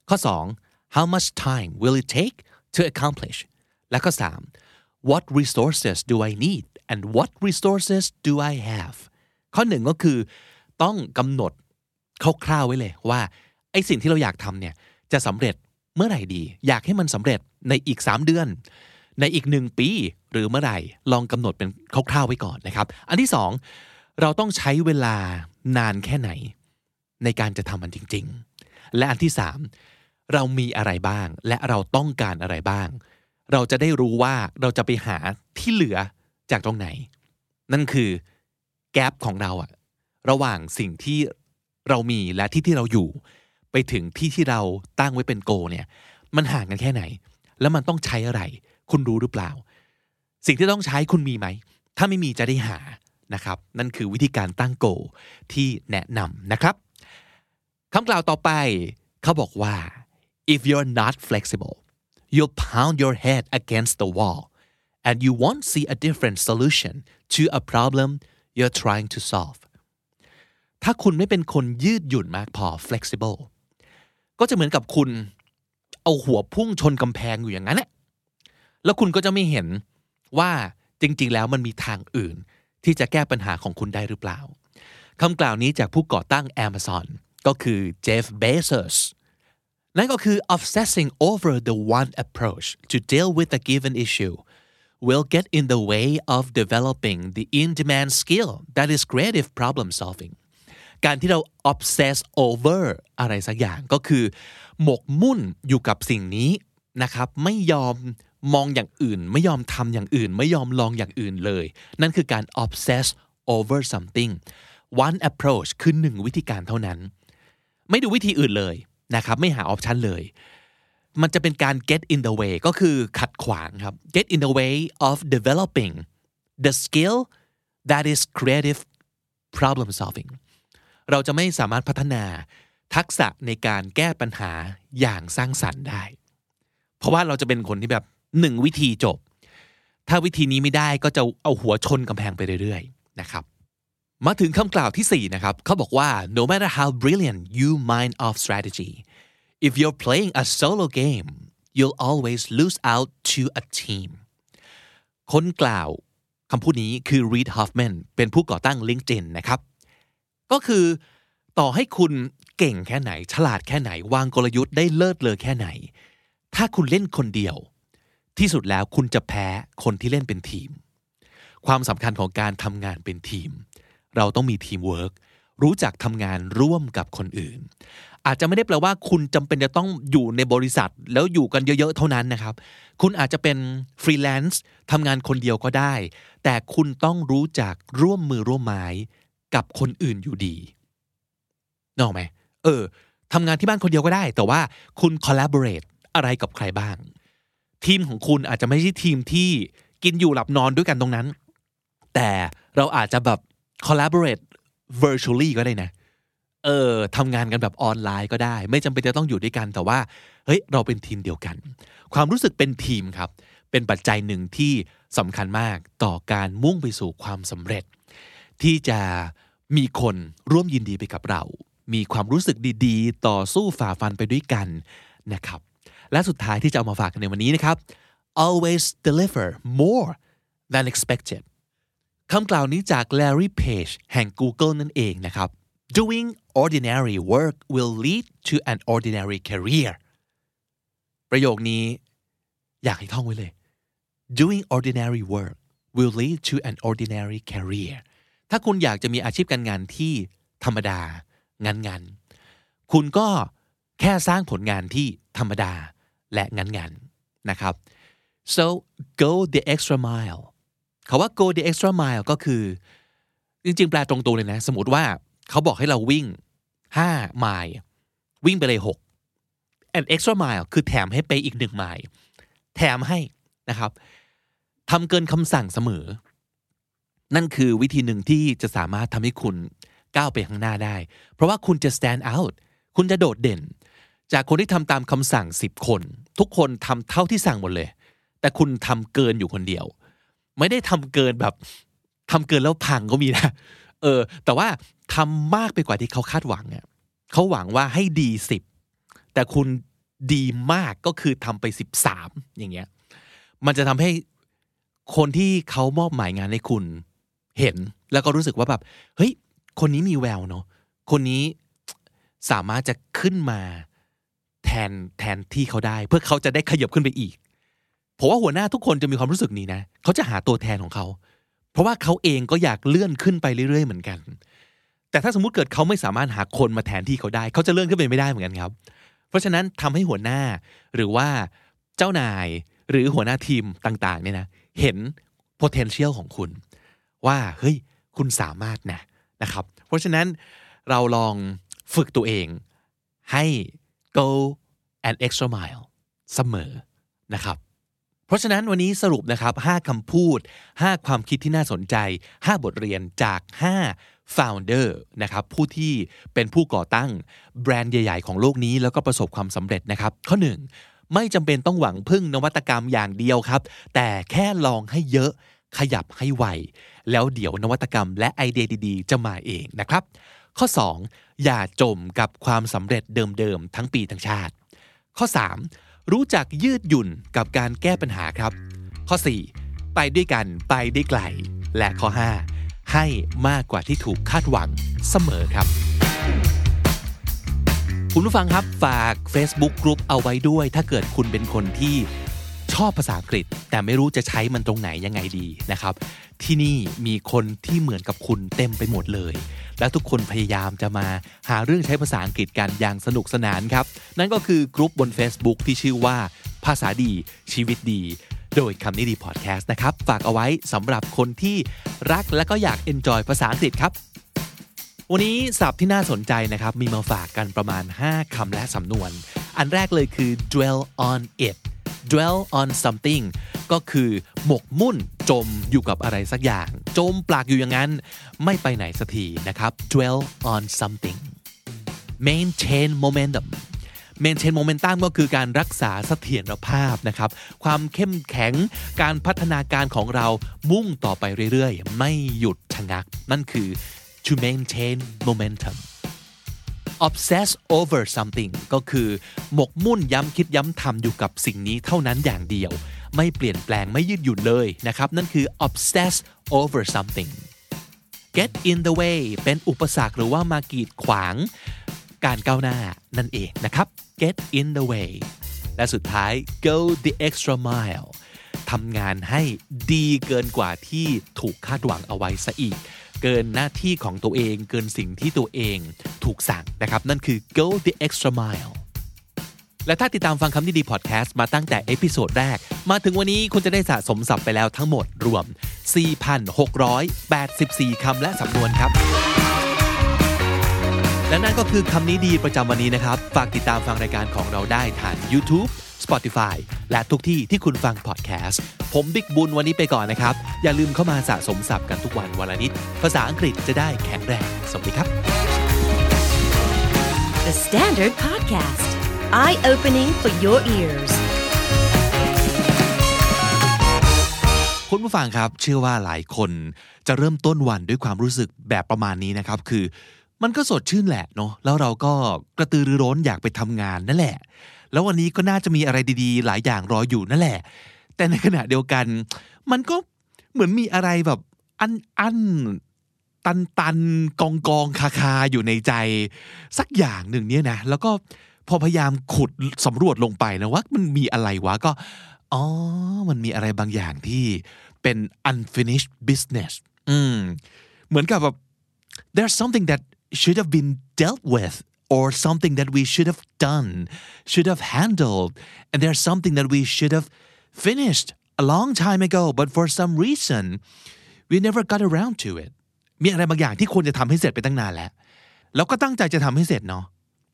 ข้อ 2 how much time will it take to accomplish และข้อ 3 what resources do I need and what resources do I have ข้อหนึ่งก็คือต้องกำหนดคร่าวๆไว้เลยว่าไอสิ่งที่เราอยากทำเนี่ยจะสำเร็จ เมื่อไหร่ดี อยากให้มันสำเร็จในอีก 3 เดือน ในอีกหนึ่งปี หรือเมื่อไหร่ลองกำหนดเป็นคร่าวๆไว้ก่อนนะครับ อันที่สองเราต้องใช้เวลานานแค่ไหน ในการจะทำมันจริง ๆ และอันที่สามเรามีอะไรบ้าง และเราต้องการอะไรบ้าง เราจะได้รู้ว่าเราจะไปหาที่เหลือจากตรงไหน นั่นคือแกลบของเราอะระหว่างสิ่งที่เรามีและที่ที่เราอยู่ ไปถึงที่ที่เราตั้งไว้เป็นโกเนี่ยมันห่างกันแค่ไหน แล้วมันต้องใช้อะไร คุณรู้หรือเปล่า สิ่งที่ต้องใช้คุณมีไหม ถ้าไม่มีจะได้หานะครับ นั่นคือวิธีการตั้งโกที่แนะนำนะครับคำกล่าวต่อไปเขาบอกว่า if you're not flexible you'll pound your head against the wall and you won't see a different solution to a problem you're trying to solve ถ้าคุณไม่เป็นคนยืดหยุ่นมากพอ flexible ก็จะเหมือนกับคุณเอาหัวพุ่งชนกำแพงอยู่อย่างนั้นแหละแล้วคุณก็จะไม่เห็นว่าจริง ๆ แล้วมันมีทางอื่น ที่จะแก้ปัญหาของคุณได้หรือเปล่าคำกล่าวนี้จากผู้ก่อตั้ง Amazon ก็คือเจฟเบโซสนั่นก็คือ obsessing over the one approach to deal with a given issue will get in the way of developing the in-demand skill that is creative problem solving การที่เรา obsess over อะไรสักอย่างก็คือ หมกมุ่นอยู่กับสิ่งนี้นะครับไม่ยอมมองอย่างอื่น ไม่ยอมทำอย่างอื่น ไม่ยอมลองอย่างอื่นเลย นั่นคือการ obsess over something one approach คือหนึ่งวิธีการเท่านั้น ไม่ดูวิธีอื่นเลยนะครับไม่หาออปชันเลย มันจะเป็นการ get in the way ก็คือขัดขวางครับ get in the way of developing the skill that is creative problem solving เราจะไม่สามารถพัฒนาทักษะในการแก้ปัญหาอย่างสร้างสรรค์ได้ เพราะว่าเราจะเป็นคนที่แบบหนึ่งวิธีจบ ถ้าวิธีนี้ไม่ได้ก็จะเอาหัวชนกำแพงไปเรื่อยๆนะครับ มาถึงคำกล่าวที่ 4 นะครับเขาบอกว่า no matter how brilliant you mind of strategy if you're playing a solo game you'll always lose out to a team คนกล่าวคำพูดนี้คือ Reid Hoffman เป็นผู้ก่อตั้ง LinkedIn นะครับ ก็คือต่อให้คุณเก่งแค่ไหน ฉลาดแค่ไหน วางกลยุทธ์ได้เลิศเลอแค่ไหน ถ้าคุณเล่นคนเดียว ที่สุดแล้วคุณจะแพ้คนที่เล่นเป็นทีม ความสำคัญของการทำงานเป็นทีม เราต้องมีทีมเวิร์กรู้จักทำงานร่วมกับคนอื่น อาจจะไม่ได้แปลว่าคุณจำเป็นจะต้องอยู่ในบริษัท แล้วอยู่กันเยอะๆเท่านั้นนะครับ คุณอาจจะเป็นฟรีแลนซ์ทำงานคนเดียวก็ได้ แต่คุณต้องรู้จักร่วมมือร่วมไม้ กับคนอื่นอยู่ดีนอกไหมเออทำงานที่บ้านคนเดียวก็ได้ แต่ว่าคุณ collaborate อะไรกับใครบ้าง ทีมของคุณอาจจะไม่ใช่ทีมที่กินอยู่หลับนอนด้วยกันตรงนั้น แต่เราอาจจะแบบ collaborate virtually ก็ได้นะ เออทำงานกันแบบออนไลน์ก็ได้ ไม่จำเป็นจะต้องอยู่ด้วยกัน แต่ว่า เฮ้ย เราเป็นทีมเดียวกัน ความรู้สึกเป็นทีมครับ เป็นปัจจัยหนึ่งที่สำคัญมากต่อการมุ่งไปสู่ความสำเร็จ ที่จะมีคนร่วมยินดีไปกับเรา มีความรู้สึกดีๆ ต่อสู้ฝ่าฟันไปด้วยกันนะครับ และสุดท้ายที่จะเอามาฝากกันในวันนี้นะครับ always deliver more than expected คำกล่าวนี้จาก Larry Page แห่ง Google นั่นเองนะครับ doing ordinary work will lead to an ordinary career ประโยคนี้อยากให้ท่องไว้เลย doing ordinary work will lead to an ordinary career ถ้าคุณอยากจะมีอาชีพการงานที่ธรรมดางานงานๆคุณก็แค่สร้างผลงานที่ธรรมดาและงานงานๆนะครับ so go the extra mile คาว่า go the extra mile ก็คือ จริงๆ แปลตรงตัวเลยนะ สมมติว่าเขาบอกให้เราวิ่ง 5 ไมล์วิ่งไปเลย 6 and extra mile คือแถมให้ไปอีกหนึ่งไมล์แถมให้นะครับทำเกินคำสั่งเสมอ นั่นคือวิธีหนึ่งที่จะสามารถทำให้คุณก้าวไปข้างหน้าได้ เพราะว่าคุณจะ stand out คุณจะโดดเด่น จากคนที่ทำตามคำสั่ง 10 คน ทุกคนทำเท่าที่สั่งหมดเลย แต่คุณทำเกินอยู่คนเดียว ไม่ได้ทำเกินแบบทำเกินแล้วพังก็มีนะ เออ แต่ว่าทำมากไปกว่าที่เขาคาดหวังอะเขาหวังว่าให้ดีสิบแต่คุณดีมากก็คือทำไปสิบสามอย่างเงี้ย มันจะทำให้คนที่เขามอบหมายงานให้คุณ เห็นแล้วก็รู้สึกว่าแบบเฮ้ยคนนี้มีแววเนาะคนนี้สามารถจะขึ้นมาแทนแทนที่เขาได้ เพื่อเขาจะได้ขยับขึ้นไปอีกผมว่าหัวหน้าทุกคนจะมีความรู้สึกนี้นะเขาจะหาตัวแทนของเขา เพราะว่าเขาเองก็อยากเลื่อนขึ้นไปเรื่อยๆเหมือนกัน แต่ถ้าสมมติเกิดเขาไม่สามารถหาคนมาแทนที่เขาได้ เขาจะเลื่อนขึ้นไปไม่ได้เหมือนกันครับ เพราะฉะนั้นทำให้หัวหน้าหรือว่าเจ้านายหรือหัวหน้าทีมต่างๆเนี่ยนะเห็น potential ของคุณ ว่าเฮ้ยคุณสามารถนะนะครับ เพราะฉะนั้นเราลองฝึกตัวเองให้ go an extra mile เสมอนะครับ เพราะฉะนั้นวันนี้สรุปนะครับ 5คำพูด 5 ความคิดที่น่าสนใจ 5 บทเรียนจาก 5 founder นะครับ ผู้ที่เป็นผู้ก่อตั้งแบรนด์ใหญ่ ๆ ของโลกนี้ แล้วก็ประสบความสำเร็จนะครับ ข้อ 1 ไม่จำเป็นต้องหวังพึ่งนวัตกรรมอย่างเดียวครับ แต่แค่ลองให้เยอะขยับให้ไว แล้วเดี๋ยวนวัตกรรมและไอเดียดีๆ จะมาเองนะครับ ข้อ 2 อย่าจมกับความสำเร็จเดิมๆ ทั้งปีทั้งชาติ ข้อ 3 รู้จักยืดหยุ่นกับการแก้ปัญหาครับ ข้อ 4 ไปด้วยกันไปได้ไกล และข้อ 5 ให้มากกว่าที่ถูกคาดหวังเสมอครับคุณผู้ฟังครับฝาก Facebook ก r ุ u p เอาไว้ด้วย ถ้าเกิดคุณเป็นคนที่ ชอบภาษาอังกฤษ แต่ไม่รู้จะใช้มันตรงไหนยังไงดีนะครับ ที่นี่มีคนที่เหมือนกับคุณเต็มไปหมดเลย และทุกคนพยายามจะมาหาเรื่องใช้ภาษาอังกฤษกันอย่างสนุกสนานครับ นั่นก็คือกลุ่มบน Facebook ที่ชื่อว่า ภาษาดีชีวิตดี โดยคำนี้ดีพอดแคสต์นะครับ ฝากเอาไว้สำหรับคนที่รักและก็อยาก enjoy ภาษาอังกฤษครับวันนี้ศัพท์ที่น่าสนใจนะครับ มีมาฝากกันประมาณ 5 คำและสำนวน อันแรกเลยคือ dwell on it dwell on something ก็คือหมกมุ่นจมอยู่กับอะไรสักอย่าง จมปลากอยู่อย่างนั้น ไม่ไปไหนสักทีนะครับ dwell on something maintain momentum maintain momentum ก็คือการรักษาเสถียรภาพนะครับ ความเข้มแข็งการพัฒนาการของเรามุ่งต่อไปเรื่อยๆ ไม่หยุดชะงัก นั่นคือ to maintain momentum obsess over something ก็คือหมกมุ่นย้ำคิดย้ำทำอยู่กับสิ่งนี้เท่านั้นอย่างเดียว ไม่เปลี่ยนแปลงไม่ยืดหยุ่นเลยนะครับ นั่นคือ obsess over something get in the way เป็นอุปสรรคหรือว่ามากีดขวาง การก้าวหน้านั่นเองนะครับ get in the way และสุดท้าย go the extra mile ทำงานให้ดีเกินกว่าที่ถูกคาดหวังเอาไว้ซะอีก เกินหน้าที่ของตัวเอง เกินสิ่งที่ตัวเองถูกสั่งนะครับ นั่นคือ go the extra mile และถ้าติดตามฟังคำนี้ดีพอดแคสต์มาตั้งแต่ episode แรก มาถึงวันนี้คุณจะได้สะสมศัพท์ไปแล้วทั้งหมดรวม 4,684 คำและสำนวนครับ และนั่นก็คือคำนี้ดีประจำวันนี้นะครับ ฝากติดตามฟังรายการของเราได้ทาง YouTube Spotify และทุกที่ที่คุณฟังพอดแคสต์ ผมบิ๊กบุญวันนี้ไปก่อนนะครับ อย่าลืมเข้ามาสะสมศัพท์กันทุกวันวันละนิด ภาษาอังกฤษจะได้แข็งแรง สวัสดีครับ The Standard Podcast Eye Opening for Your Ears คุณผู้ฟังครับเชื่อว่าหลายคนจะเริ่มต้นวันด้วยความรู้สึกแบบประมาณนี้นะครับ คือ มันก็สดชื่นแหละเนาะแล้วเราก็กระตือรือร้นอยากไปทำงานนั่นแหละ แล้ววันนี้ก็น่าจะมีอะไรดีๆ หลายอย่างรออยู่นั่นแหละ แต่ในขณะเดียวกัน มันก็เหมือนมีอะไรแบบอันอันตันตันกองกองคาคาอยู่ในใจ สักอย่างหนึ่งเนี่ยนะ แล้วก็พอพยายามขุดสำรวจลงไปนะว่ามันมีอะไรวะก็อ๋อ มันมีอะไรบางอย่างที่เป็น unfinished business อืม เหมือนกับแบบ there's something that should have been dealt with or something that we should have done should have handled and there's something that we should have finished a long time ago but for some reason we never got around to it มีอะไรบางอย่างที่ควรจะทำให้เสร็จไปตั้งนานแล้ว แล้วก็ตั้งใจจะทำให้เสร็จเนาะ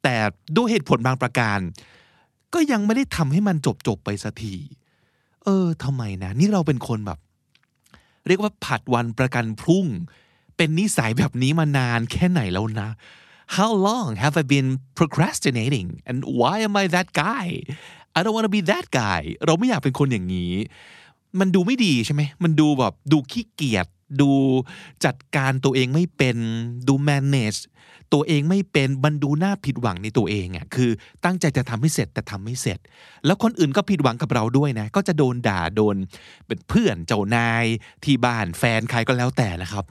แต่ด้วยเหตุผลบางประการ ก็ยังไม่ได้ทำให้มันจบจบไปสักที เออทำไมนะ นี่เราเป็นคนแบบ เรียกว่าผัดวันประกันพรุ่ง เป็นนิสัยแบบนี้มานานแค่ไหนแล้วนะ How long have I been procrastinating and why am I that guy I don't want to be that guy เราไม่อยากเป็นคนอย่างนี้ มันดูไม่ดีใช่ไหม มันดูแบบดูขี้เกียจ ดูจัดการตัวเองไม่เป็น ดู manage ตัวเองไม่เป็น มันดูน่าผิดหวังในตัวเองอะ คือตั้งใจจะทำให้เสร็จแต่ทำไม่เสร็จ แล้วคนอื่นก็ผิดหวังกับเราด้วยนะ ก็จะโดนด่า โดนเป็นเพื่อน เจ้านาย ที่บ้าน แฟน ใครก็แล้วแต่นะครับ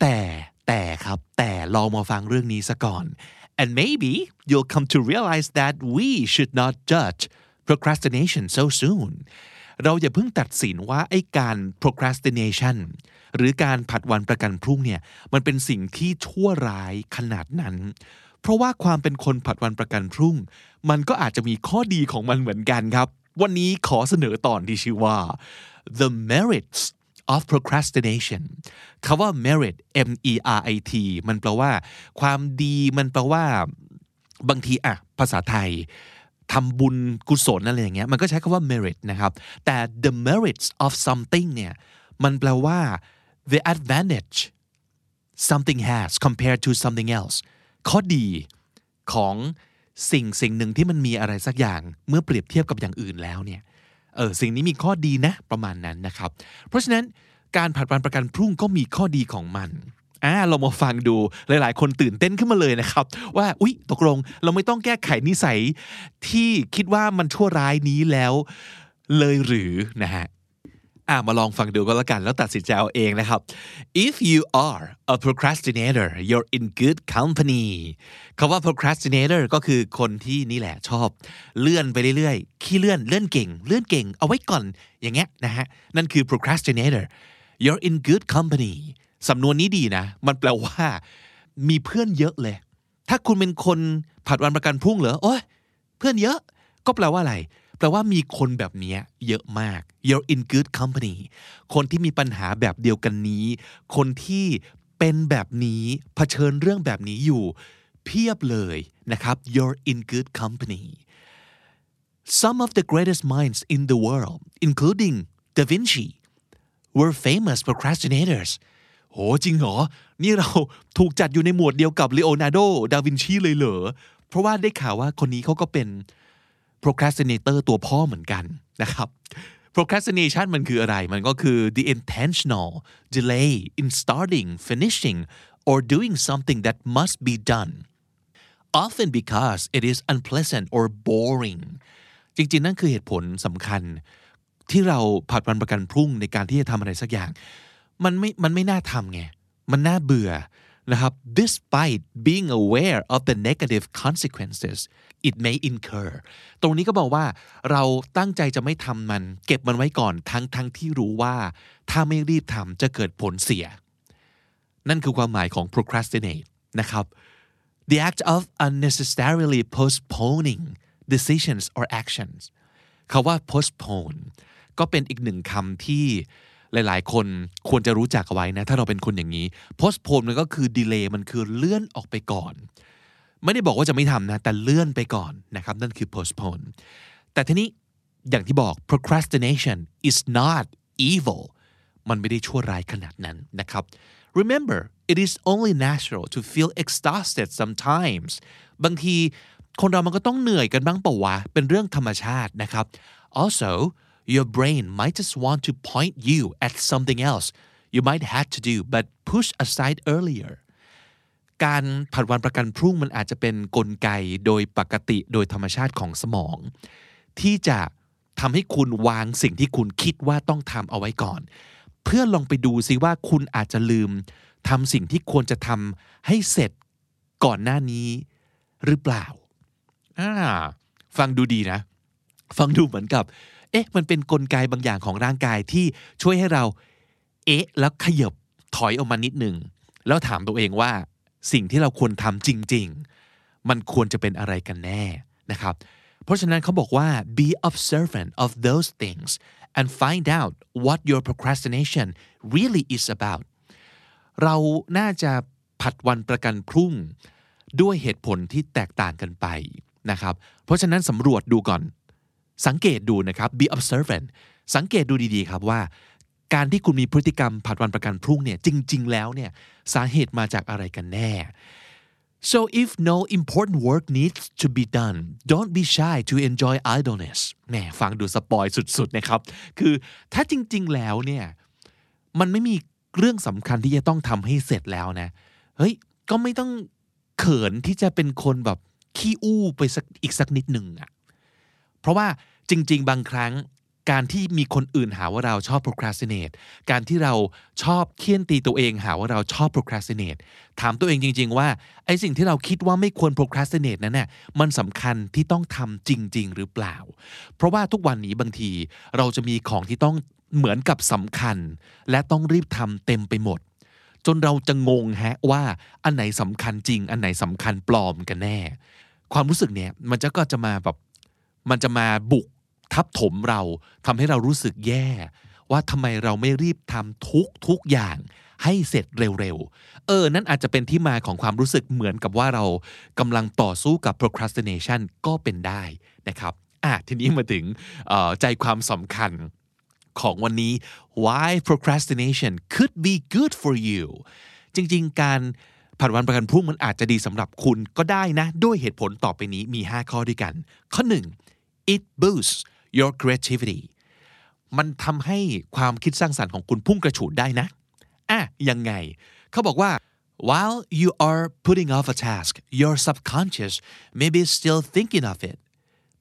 แต่ แต่ครับ แต่ลองมาฟังเรื่องนี้ซะก่อน and maybe you'll come to realize that we should not judge procrastination so soon เราอย่าเพิ่งตัดสินว่าไอ้การ procrastination หรือการผัดวันประกันพรุ่งเนี่ย มันเป็นสิ่งที่ชั่วร้ายขนาดนั้น เพราะว่าความเป็นคนผัดวันประกันพรุ่ง มันก็อาจจะมีข้อดีของมันเหมือนกันครับ วันนี้ขอเสนอตอนที่ชื่อว่า the merits of procrastination คาว่า merit M E R I T มันแปลว่า ความดีมันแปลว่า บางทีอะภาษาไทยทำบุญกุศลอะไรอย่างเงี้ยมันก็ใช้คำว่า merit นะครับ แต่ the merits of something เนี่ยมันแปลว่า the advantage something has compared to something else ข้อดีของสิ่งสิ่งหนึ่งที่มันมีอะไรสักอย่าง เมื่อเปรียบเทียบกับอย่างอื่นแล้วเนี่ย เออสิ่งนี้มีข้อดีนะประมาณนั้นนะครับ เพราะฉะนั้นการผัดวันประกันพรุ่งก็มีข้อดีของมันอ่าเรามาฟังดูหลาย ๆ คนตื่นเต้นขึ้นมาเลยนะครับ ว่าอุ๊ยตกลงเราไม่ต้องแก้ไขนิสัยที่คิดว่ามันชั่วร้ายนี้แล้วเลยหรือนะฮะ อะมาลองฟังดูก็แล้วกันแล้วตัดสินใจเอาเองนะครับ if you are a procrastinator you're in good company คำว่า procrastinator ก็คือคนที่นี่แหละชอบ เลื่อนไปเรื่อยๆ ขี้เลื่อนเลื่อนเก่ง เลื่อนเก่ง เอาไว้ก่อนอย่างเงี้ยนะฮะนั่นคือ procrastinator you're in good company สำนวนนี้ดีนะ มันแปลว่า มีเพื่อนเยอะเลย ถ้าคุณเป็นคนผัดวันประกันพรุ่งเหรอโอ้ยเพื่อนเยอะ ก็แปลว่าอะไร แปลว่ามีคนแบบนี้เยอะมาก you're in good company คนที่มีปัญหาแบบเดียวกันนี้ คนที่เป็นแบบนี้เผชิญเรื่องแบบนี้อยู่ เพียบเลยนะครับ you're in good company some of the greatest minds in the world including Da Vinci were famous procrastinators โหจริงเหรอ นี่เราถูกจัดอยู่ในหมวดเดียวกับเลโอนาร์โด ดาวินชีเลยเหรอ เพราะว่าได้ข่าวว่าคนนี้เขาก็เป็น procrastinator ตัวพ่อเหมือนกันนะครับ procrastination มันคืออะไร มันก็คือ the intentional delay in starting finishing or doing something that must be done often because it is unpleasant or boring จริงๆ นั่นคือเหตุผลสำคัญ ที่เราผัดวันประกันพรุ่งในการที่จะทำอะไรสักอย่าง มันไม่ มันไม่น่าทำไง มันน่าเบื่อ นะครับ despite being aware of the negative consequences it may incur ตรงนี้ก็บอกว่าเราตั้งใจจะไม่ทำมัน เก็บมันไว้ก่อนทั้งทั้งที่รู้ว่า ถ้าไม่รีบทำจะเกิดผลเสีย นั่นคือความหมายของ procrastinate นะครับ the act of unnecessarily postponing decisions or actions คาว่า postpone ก็เป็นอีกหนึ่งคำที่ หลายๆ คนควรจะรู้จักเอาไว้นะ ถ้าเราเป็นคนอย่างนี้ postpone มันก็คือ delay มันคือเลื่อนออกไปก่อน ไม่ได้บอกว่าจะไม่ทำนะ แต่เลื่อนไปก่อนนะครับ นั่นคือ postpone แต่ทีนี้อย่างที่บอก procrastination is not evil มันไม่ได้ชั่วร้ายขนาดนั้นนะครับ remember it is only natural to feel exhausted sometimes บางทีคนเรามันก็ต้องเหนื่อยกันบ้างเปล่าวะ เป็นเรื่องธรรมชาตินะครับ also your brain might just want to point you at something else you might have to do but push aside earlier การผัดวันประกันพรุ่งมันอาจจะเป็นนกลไกโดยปกติโดยธรรมชาติของสมอง ที่จะทำให้คุณวางสิ่งที่คุณคิดว่าต้องทำเอาไว้ก่อน เพื่อลองไปดูซิว่าคุณอาจจะลืมทำสิ่งที่ควรจะทำให้เสร็จก่อนหน้านี้หรือเปล่า อ่า ฟังดูดีนะ ฟังดูเหมือนกับ เอ๊ะ มันเป็นนกลไกบางอย่างของร่างกายที่ช่วยให้เราเอ๊ะ แล้วขยบถอยออกมานิดหนึ่งแล้วถามตัวเองว่าสิ่งที่เราควรทำจริง ๆ มันควรจะเป็นอะไรกันแน่นะครับ เพราะฉะนั้นเขาบอกว่า be observant of those things and find out what your procrastination really is about เราน่าจะผัดวันประกันพรุ่ง ด้วยเหตุผลที่แตกต่างกันไปนะครับ เพราะฉะนั้นสำรวจดูก่อน สังเกตดูนะครับ be observant สังเกตดูดีๆครับว่า การที่คุณมีพฤติกรรมผัดวันประกันพรุ่งเนี่ยจริง ๆ แล้วเนี่ยสาเหตุมาจากอะไรกันแน่ so if no important work needs to be done don't be shy to enjoy idleness แหมฟังดูสปอยสุดๆนะครับ คือถ้าจริง ๆ แล้วเนี่ยมันไม่มีเรื่องสำคัญที่จะต้องทำให้เสร็จแล้วนะ เฮ้ย ก็ไม่ต้องเขินที่จะเป็นคนแบบขี้อู้ไปสักอีกสักนิดหนึ่งอะ เพราะว่าจริง ๆ บางครั้งการที่มีคนอื่นหาว่าเราชอบ procrastinate การที่เราชอบเคี่ยนตีตัวเองหาว่าเราชอบ procrastinate ถามตัวเองจริง ๆ ว่าไอ้สิ่งที่เราคิดว่าไม่ควร procrastinate นั้นน่ะมันสำคัญที่ต้องทำจริง ๆ หรือเปล่า เพราะว่าทุกวันนี้บางทีเราจะมีของที่ต้องเหมือนกับสำคัญ และต้องรีบทำเต็มไปหมด จนเราจะงงฮะว่าอันไหนสำคัญจริง อันไหนสำคัญปลอมกันแน่ ความรู้สึกเนี้ยมันจะก็จะมาแบบ มันจะมาบุกทับถมเราทำให้เรารู้สึกแย่ ว่าทำไมเราไม่รีบทำทุกทุกอย่างให้เสร็จเร็วๆ เออ นั่นอาจจะเป็นที่มาของความรู้สึกเหมือนกับว่าเรากำลังต่อสู้กับ procrastination ก็เป็นได้นะครับ อะ ทีนี้มาถึงใจความสำคัญของวันนี้ why procrastination could be good for you จริงๆ การ ผัดวันประกันพรุ่งมันอาจจะดีสำหรับคุณก็ได้นะ ด้วยเหตุผลต่อไปนี้มี 5 ข้อด้วยกัน ข้อ 1 it boosts your creativity มันทำให้ความคิดสร้างสรรค์ของคุณพุ่งกระฉูดได้นะอะยังไง เขาบอกว่า while you are putting off a task your subconscious may be still thinking of it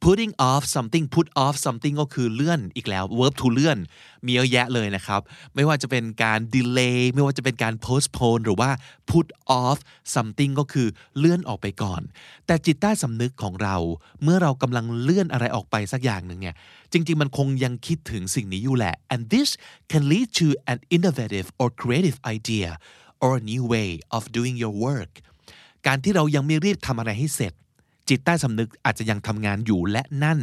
putting off something put off something ก็คือเลื่อนอีกแล้ว verb to เลื่อน มีเยอะแยะเลยนะครับ ไม่ว่าจะเป็นการ delay ไม่ว่าจะเป็นการ postpone หรือว่า put off something ก็คือเลื่อนออกไปก่อน แต่จิตใต้สำนึกของเรา เมื่อเรากำลังเลื่อนอะไรออกไปสักอย่างหนึ่งเนี่ย จริง ๆ มันคงยังคิดถึงสิ่งนี้อยู่แหละ and this can lead to an innovative or creative idea or a new way of doing your work การที่เรายังไม่รีบทำอะไรให้เสร็จ จิตใต้สำนึกอาจจะยังทำงานอยู่และนั่น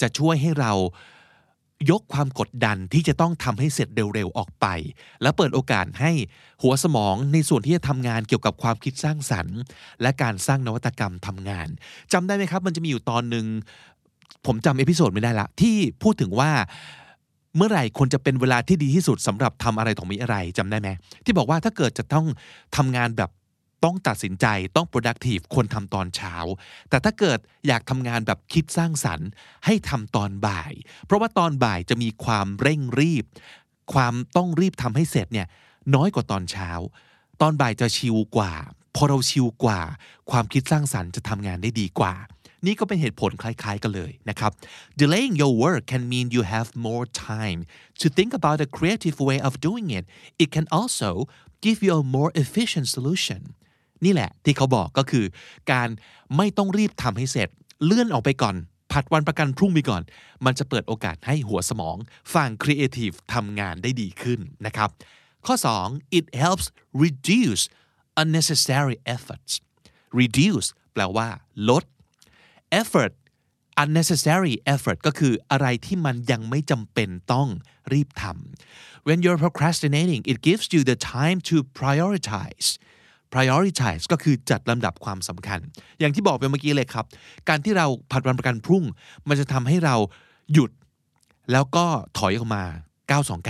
จะช่วยให้เรายกความกดดันที่จะต้องทำให้เสร็จเร็วๆออกไป และเปิดโอกาสให้หัวสมองในส่วนที่จะทำงานเกี่ยวกับความคิดสร้างสรรค์ และการสร้างนวัตกรรมทำงานจำได้ไหมครับ มันจะมีอยู่ตอนหนึ่งผมจำ episode ไม่ได้ละ ที่พูดถึงว่าเมื่อไหร่ควรจะเป็นเวลาที่ดีที่สุดสำหรับทำอะไรของมีอะไรจำได้ไหมที่บอกว่าถ้าเกิดจะต้องทำงานแบบ ต้องตัดสินใจต้อง productive ควรทำตอนเช้า แต่ถ้าเกิดอยากทำงานแบบคิดสร้างสรรค์ ให้ทำตอนบ่าย เพราะว่าตอนบ่ายจะมีความเร่งรีบ ความต้องรีบทำให้เสร็จเนี่ยน้อยกว่าตอนเช้า ตอนบ่ายจะชิลกว่า พอเราชิลกว่า ความคิดสร้างสรรค์จะทำงานได้ดีกว่า นี่ก็เป็นเหตุผลคล้ายๆกันเลยนะครับ delaying your work can mean you have more time to think about a creative way of doing it it can also give you a more efficient solution นี่แหละที่เขาบอกก็คือ การไม่ต้องรีบทำให้เสร็จ เลื่อนออกไปก่อน ผัดวันประกันพรุ่งไปก่อน มันจะเปิดโอกาสให้หัวสมองฝั่งครีเอทีฟทำงานได้ดีขึ้นนะครับ ข้อ 2 it helps reduce unnecessary efforts reduce แปลว่า ลด effort unnecessary effort ก็คืออะไรที่มันยังไม่จำเป็นต้องรีบทำ when you're procrastinating it gives you the time to prioritize prioritize ก็คือจัดลำดับความสำคัญ อย่างที่บอกไปเมื่อกี้เลยครับ การที่เราผัดวันประกันพรุ่ง มันจะทำให้เราหยุด แล้วก็ถอยออกมา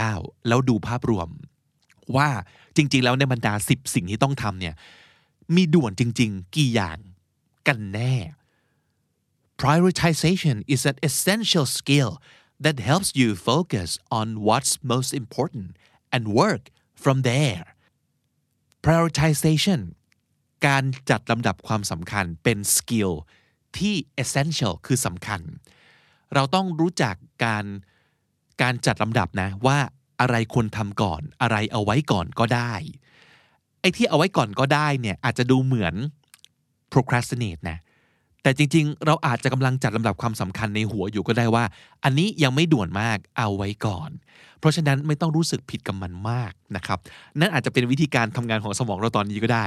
929 แล้วดูภาพรวม ว่าจริง ๆ แล้วในบรรดา 10 สิ่งที่ต้องทำเนี่ย มีด่วนจริง ๆ กี่อย่างกันแน่ prioritization is an essential skill that helps you focus on what's most important and work from there prioritization การจัดลำดับความสำคัญเป็นสกิลที่ essential คือสำคัญ เราต้องรู้จักการการจัดลำดับนะว่าอะไรควรทำก่อน อะไรเอาไว้ก่อนก็ได้ไอ้ที่เอาไว้ก่อนก็ได้เนี่ยอาจจะดูเหมือน procrastinate นะ แต่จริงๆ เราอาจจะกำลังจัดลำดับความสำคัญในหัวอยู่ก็ได้ว่า อันนี้ยังไม่ด่วนมากเอาไว้ก่อน เพราะฉะนั้นไม่ต้องรู้สึกผิดกับมันมากนะครับ นั่นอาจจะเป็นวิธีการทำงานของสมองเราตอนนี้ก็ได้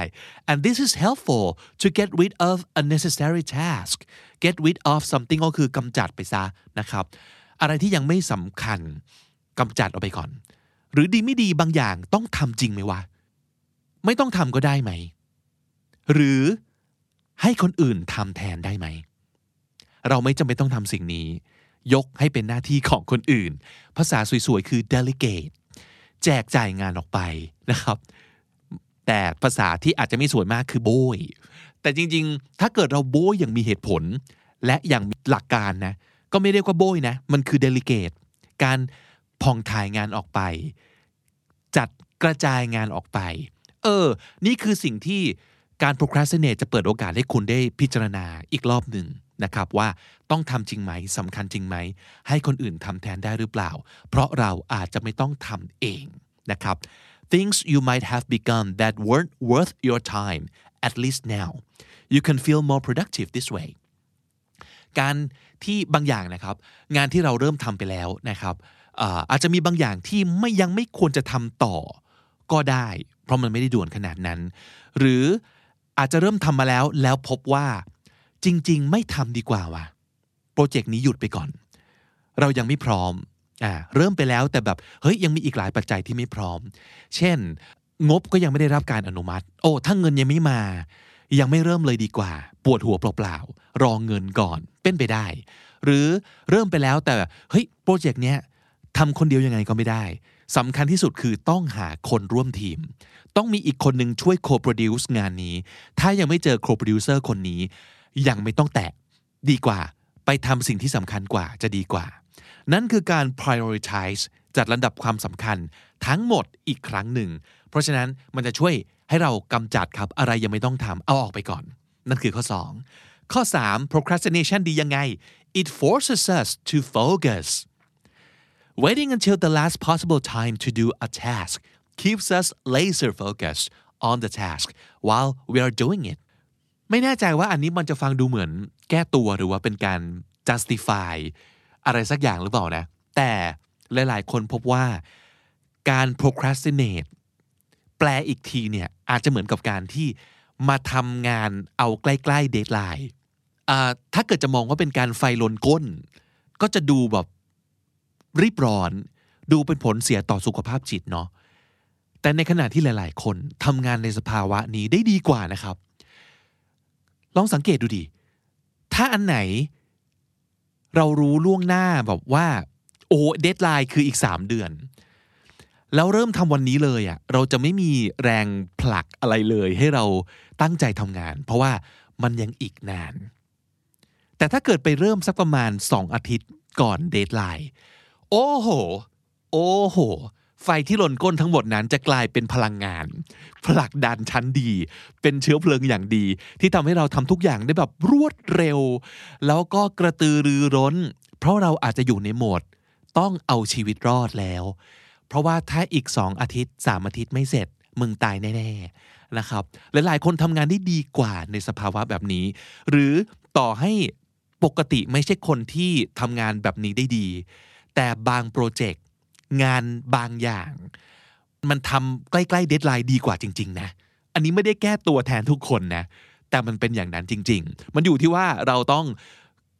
and this is helpful to get rid of unnecessary task get rid of something ก็คือกำจัดไปซะนะครับ อะไรที่ยังไม่สำคัญกำจัดออกไปก่อน หรือดีไม่ดีบางอย่างต้องทำจริงไหมวะไม่ต้องทำก็ได้ไหม หรือ ให้คนอื่นทำแทนได้ไหม เราไม่จำเป็นต้องทำสิ่งนี้ ยกให้เป็นหน้าที่ของคนอื่น ภาษาสวยๆ คือ delegate แจกจ่ายงานออกไปนะครับ แต่ภาษาที่อาจจะไม่สวยมากคือโบย แต่จริงๆ ถ้าเกิดเราโบยอย่างมีเหตุผล และอย่างหลักการนะ ก็ไม่เรียกว่าโบยนะ มันคือ delegate การผ่องถ่ายงานออกไป จัดกระจายงานออกไป เออ นี่คือสิ่งที่ การ procrastinate จะเปิดโอกาสให้คุณได้พิจารณาอีกรอบหนึ่งนะครับว่าต้องทำจริงไหมสำคัญจริงไหม ให้คนอื่นทำแทนได้หรือเปล่า เพราะเราอาจจะไม่ต้องทำเองนะครับ things you might have begun that weren't worth your time at least now you can feel more productive this way การที่บางอย่างนะครับ งานที่เราเริ่มทำไปแล้วนะครับอาจจะมีบางอย่างที่ไม่ยังไม่ควรจะทำต่อก็ได้ เพราะมันไม่ได้ด่วนขนาดนั้น หรือ อาจจะเริ่มทำมาแล้วแล้วพบว่าจริง ๆ ไม่ทำดีกว่าว่ะโปรเจกต์นี้หยุดไปก่อน เรายังไม่พร้อมอ่าเริ่มไปแล้วแต่แบบเฮ้ยยังมีอีกหลายปัจจัยที่ไม่พร้อม เช่น งบก็ยังไม่ได้รับการอนุมัติ โอ้ถ้าเงินยังไม่มา ยังไม่เริ่มเลยดีกว่า ปวดหัวเปล่าๆรอเงินก่อนเป็นไปได้ หรือเริ่มไปแล้วแต่เฮ้ยโปรเจกต์เนี้ย ทำคนเดียวยังไงก็ไม่ได้สำคัญที่สุดคือต้องหาคนร่วมทีม ต้องมีอีกคนหนึ่งช่วย co-produce งานนี้ ถ้ายังไม่เจอ co-producer คนนี้ ยังไม่ต้องแตะ ดีกว่า ไปทำสิ่งที่สำคัญกว่าจะดีกว่า นั่นคือการ prioritize จัดลำดับความสำคัญทั้งหมดอีกครั้งหนึ่ง เพราะฉะนั้นมันจะช่วยให้เรากำจัดครับอะไรยังไม่ต้องทำเอาออกไปก่อน นั่นคือข้อ 2 ข้อ 3 procrastination ดียังไง it forces us to focus waiting until the last possible time to do a task keeps us laser focused on the task while we are doing it ไม่แน่ใจว่าอันนี้มันจะฟังดูเหมือนแก้ตัวหรือว่าเป็นการ justify อะไรสักอย่างหรือเปล่านะ แต่หลายๆ คนพบว่าการ procrastinate แปลอีกทีเนี่ยอาจจะเหมือนกับการที่มาทำงานเอาใกล้ๆ deadline ถ้าเกิดจะมองว่าเป็นการไฟลนก้น ก็จะดูแบบ รีบร้อน ดูเป็นผลเสียต่อสุขภาพจิตเนาะแต่ในขณะที่หลาย ๆ คนทำงานในสภาวะนี้ได้ดีกว่านะครับ ลองสังเกตดูดิถ้าอันไหน เรารู้ล่วงหน้าแบบว่า โอ้ deadline คืออีก 3 เดือน แล้วเริ่มทำวันนี้เลยอ่ะเราจะไม่มีแรงผลักอะไรเลยให้เราตั้งใจทำงาน เพราะว่ามันยังอีกนาน แต่ถ้าเกิดไปเริ่มสักประมาณ 2 อาทิตย์ก่อน deadline โอ้โห โอ้โห ไฟที่หล่นก้นทั้งหมดนั้นจะกลายเป็นพลังงาน ผลักดันชั้นดี เป็นเชื้อเพลิงอย่างดี ที่ทำให้เราทำทุกอย่างได้แบบรวดเร็ว แล้วก็กระตือรือร้น เพราะเราอาจจะอยู่ในโหมด ต้องเอาชีวิตรอดแล้ว เพราะว่าถ้าอีก2องอาทิตย์3อาทิตย์ไม่เสร็จ มึงตายแน่ๆนะครับ หลายๆคนทำงานได้ดีกว่าในสภาวะแบบนี้ หรือต่อให้ปกติไม่ใช่คนที่ทำงานแบบนี้ได้ดี แต่บางโปรเจกต์งานบางอย่าง มันทำใกล้ๆเดทไลน์ดีกว่าจริง ๆ นะ อันนี้ไม่ได้แก้ตัวแทนทุกคนนะ แต่มันเป็นอย่างนั้นจริง ๆ มันอยู่ที่ว่าเราต้อง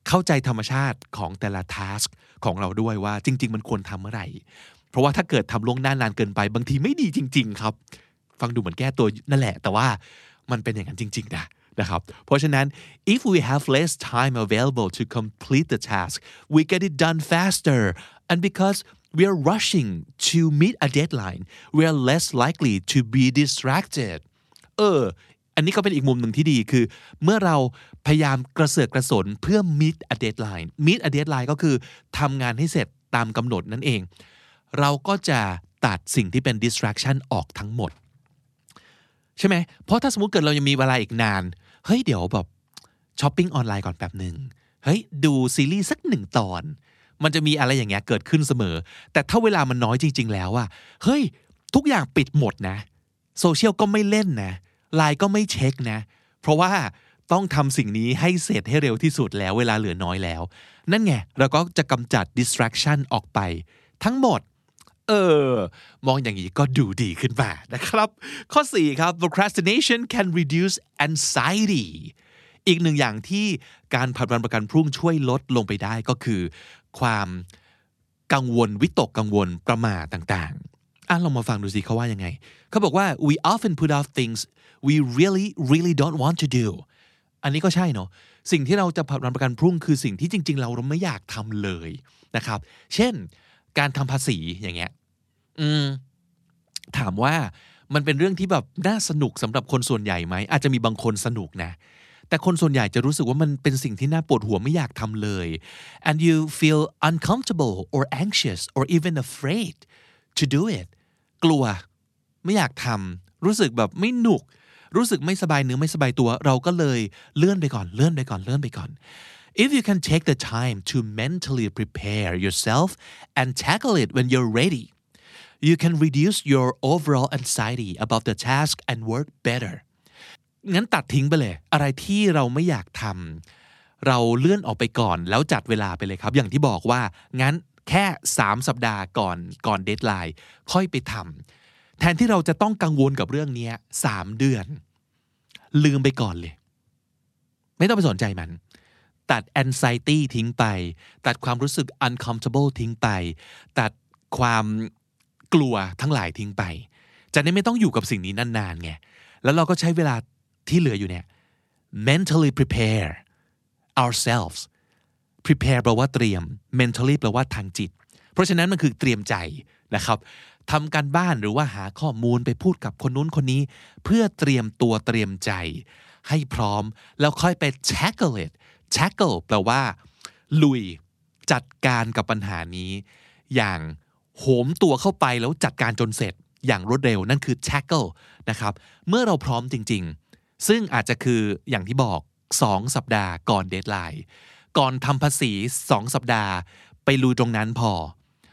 เข้าใจธรรมชาติของแต่ละทัสของเราด้วยว่าจริง ๆ มันควรทำเมื่อไหร่ เพราะว่าถ้าเกิดทำล่วงหน้านานเกินไปบางทีไม่ดีจริง ๆ ครับ ฟังดูเหมือนแก้ตัวนั่นแหละ แต่ว่ามันเป็นอย่างนั้นจริง ๆ นะ นะครับ เพราะฉะนั้น if we have less time available to complete the task we get it done faster and because we are rushing to meet a deadline we are less likely to be distracted เออ อันนี้ก็เป็นอีกมุมหนึ่งที่ดีคือ เมื่อเราพยายามกระเสือกกระสนเพื่อ meet a deadline meet a deadline ก็คือทำงานให้เสร็จตามกำหนดนั่นเอง เราก็จะตัดสิ่งที่เป็น distraction ออกทั้งหมด ใช่ไหม เพราะถ้าสมมติเกิดเรายังมีเวลาอีกนาน เฮ้ยเดี๋ยวแบบช้อปปิ้งออนไลน์ก่อนแป๊บหนึ่งเฮ้ยดูซีรีส์สักหนึ่งตอน มันจะมีอะไรอย่างเงี้ยเกิดขึ้นเสมอ แต่ถ้าเวลามันน้อยจริง ๆ แล้วอะเฮ้ยทุกอย่างปิดหมดนะโซเชียลก็ไม่เล่นนะไลน์ก็ไม่เช็คนะ เพราะว่าต้องทำสิ่งนี้ให้เสร็จให้เร็วที่สุดแล้วเวลาเหลือน้อยแล้ว นั่นไง เราก็จะกำจัด distraction ออกไป ทั้งหมด เออ มองอย่างนี้ก็ดูดีขึ้นมานะครับ ข้อ 4 ครับ procrastination can reduce anxiety อีกหนึ่งอย่างที่การผัดวันประกันพรุ่งช่วยลดลงไปได้ก็คือ ความกังวลวิตกกังวลประมาทต่างๆอะลองมาฟังดูสิเขาว่ายังไง เขาบอกว่า we often put off things we really really don't want to do อันนี้ก็ใช่เนาะสิ่งที่เราจะผัดวันประกันพรุ่งคือสิ่งที่จริง ๆ เราเราไม่อยากทำเลยนะครับ เช่น การทำภาษีอย่างเงี้ยอืมถามว่ามันเป็นเรื่องที่แบบน่าสนุกสำหรับคนส่วนใหญ่ไหมอาจจะมีบางคนสนุกนะ แต่คนส่วนใหญ่จะรู้สึกว่ามันเป็นสิ่งที่น่าปวดหัวไม่อยากทำเลย and you feel uncomfortable or anxious or even afraid to do it กลัวไม่อยากทำรู้สึกแบบไม่หนุก รู้สึกไม่สบายเนื้อไม่สบายตัว เราก็เลยเลื่อนไปก่อนเลื่อนไปก่อนเลื่อนไปก่อน if you can take the time to mentally prepare yourself and tackle it when you're ready you can reduce your overall anxiety about the task and work better งั้นตัดทิ้งไปเลย อะไรที่เราไม่อยากทำเราเลื่อนออกไปก่อนแล้วจัดเวลาไปเลยครับ อย่างที่บอกว่า งั้นแค่ 3 สัปดาห์ก่อนก่อนเดทไลน์ค่อยไปทำแทนที่เราจะต้องกังวลกับเรื่องนี้3เดือน ลืมไปก่อนเลย ไม่ต้องไปสนใจมัน ตัด anxiety ทิ้งไป ตัดความรู้สึก uncomfortable ทิ้งไป ตัดความกลัวทั้งหลายทิ้งไป จะได้ไม่ต้องอยู่กับสิ่งนี้นานๆไง แล้วเราก็ใช้เวลาที่เหลืออยู่เนี่ย mentally prepare ourselves prepare แปลว่าเตรียม mentally แปลว่าทางจิต เพราะฉะนั้นมันคือเตรียมใจนะครับทำการบ้านหรือว่าหาข้อมูลไปพูดกับคนนู้นคนนี้ เพื่อเตรียมตัวเตรียมใจ ให้พร้อมแล้วค่อยไป tackle it tackle แปลว่า ลุย จัดการกับปัญหานี้ อย่างโถมตัวเข้าไปแล้วจัดการจนเสร็จ อย่างรวดเร็วนั่นคือ tackle นะครับ เมื่อเราพร้อมจริง ๆ ซึ่งอาจจะคืออย่างที่บอก 2 สัปดาห์ก่อน deadline ก่อนทำภาษี 2 สัปดาห์ ไปลุยตรงนั้นพอ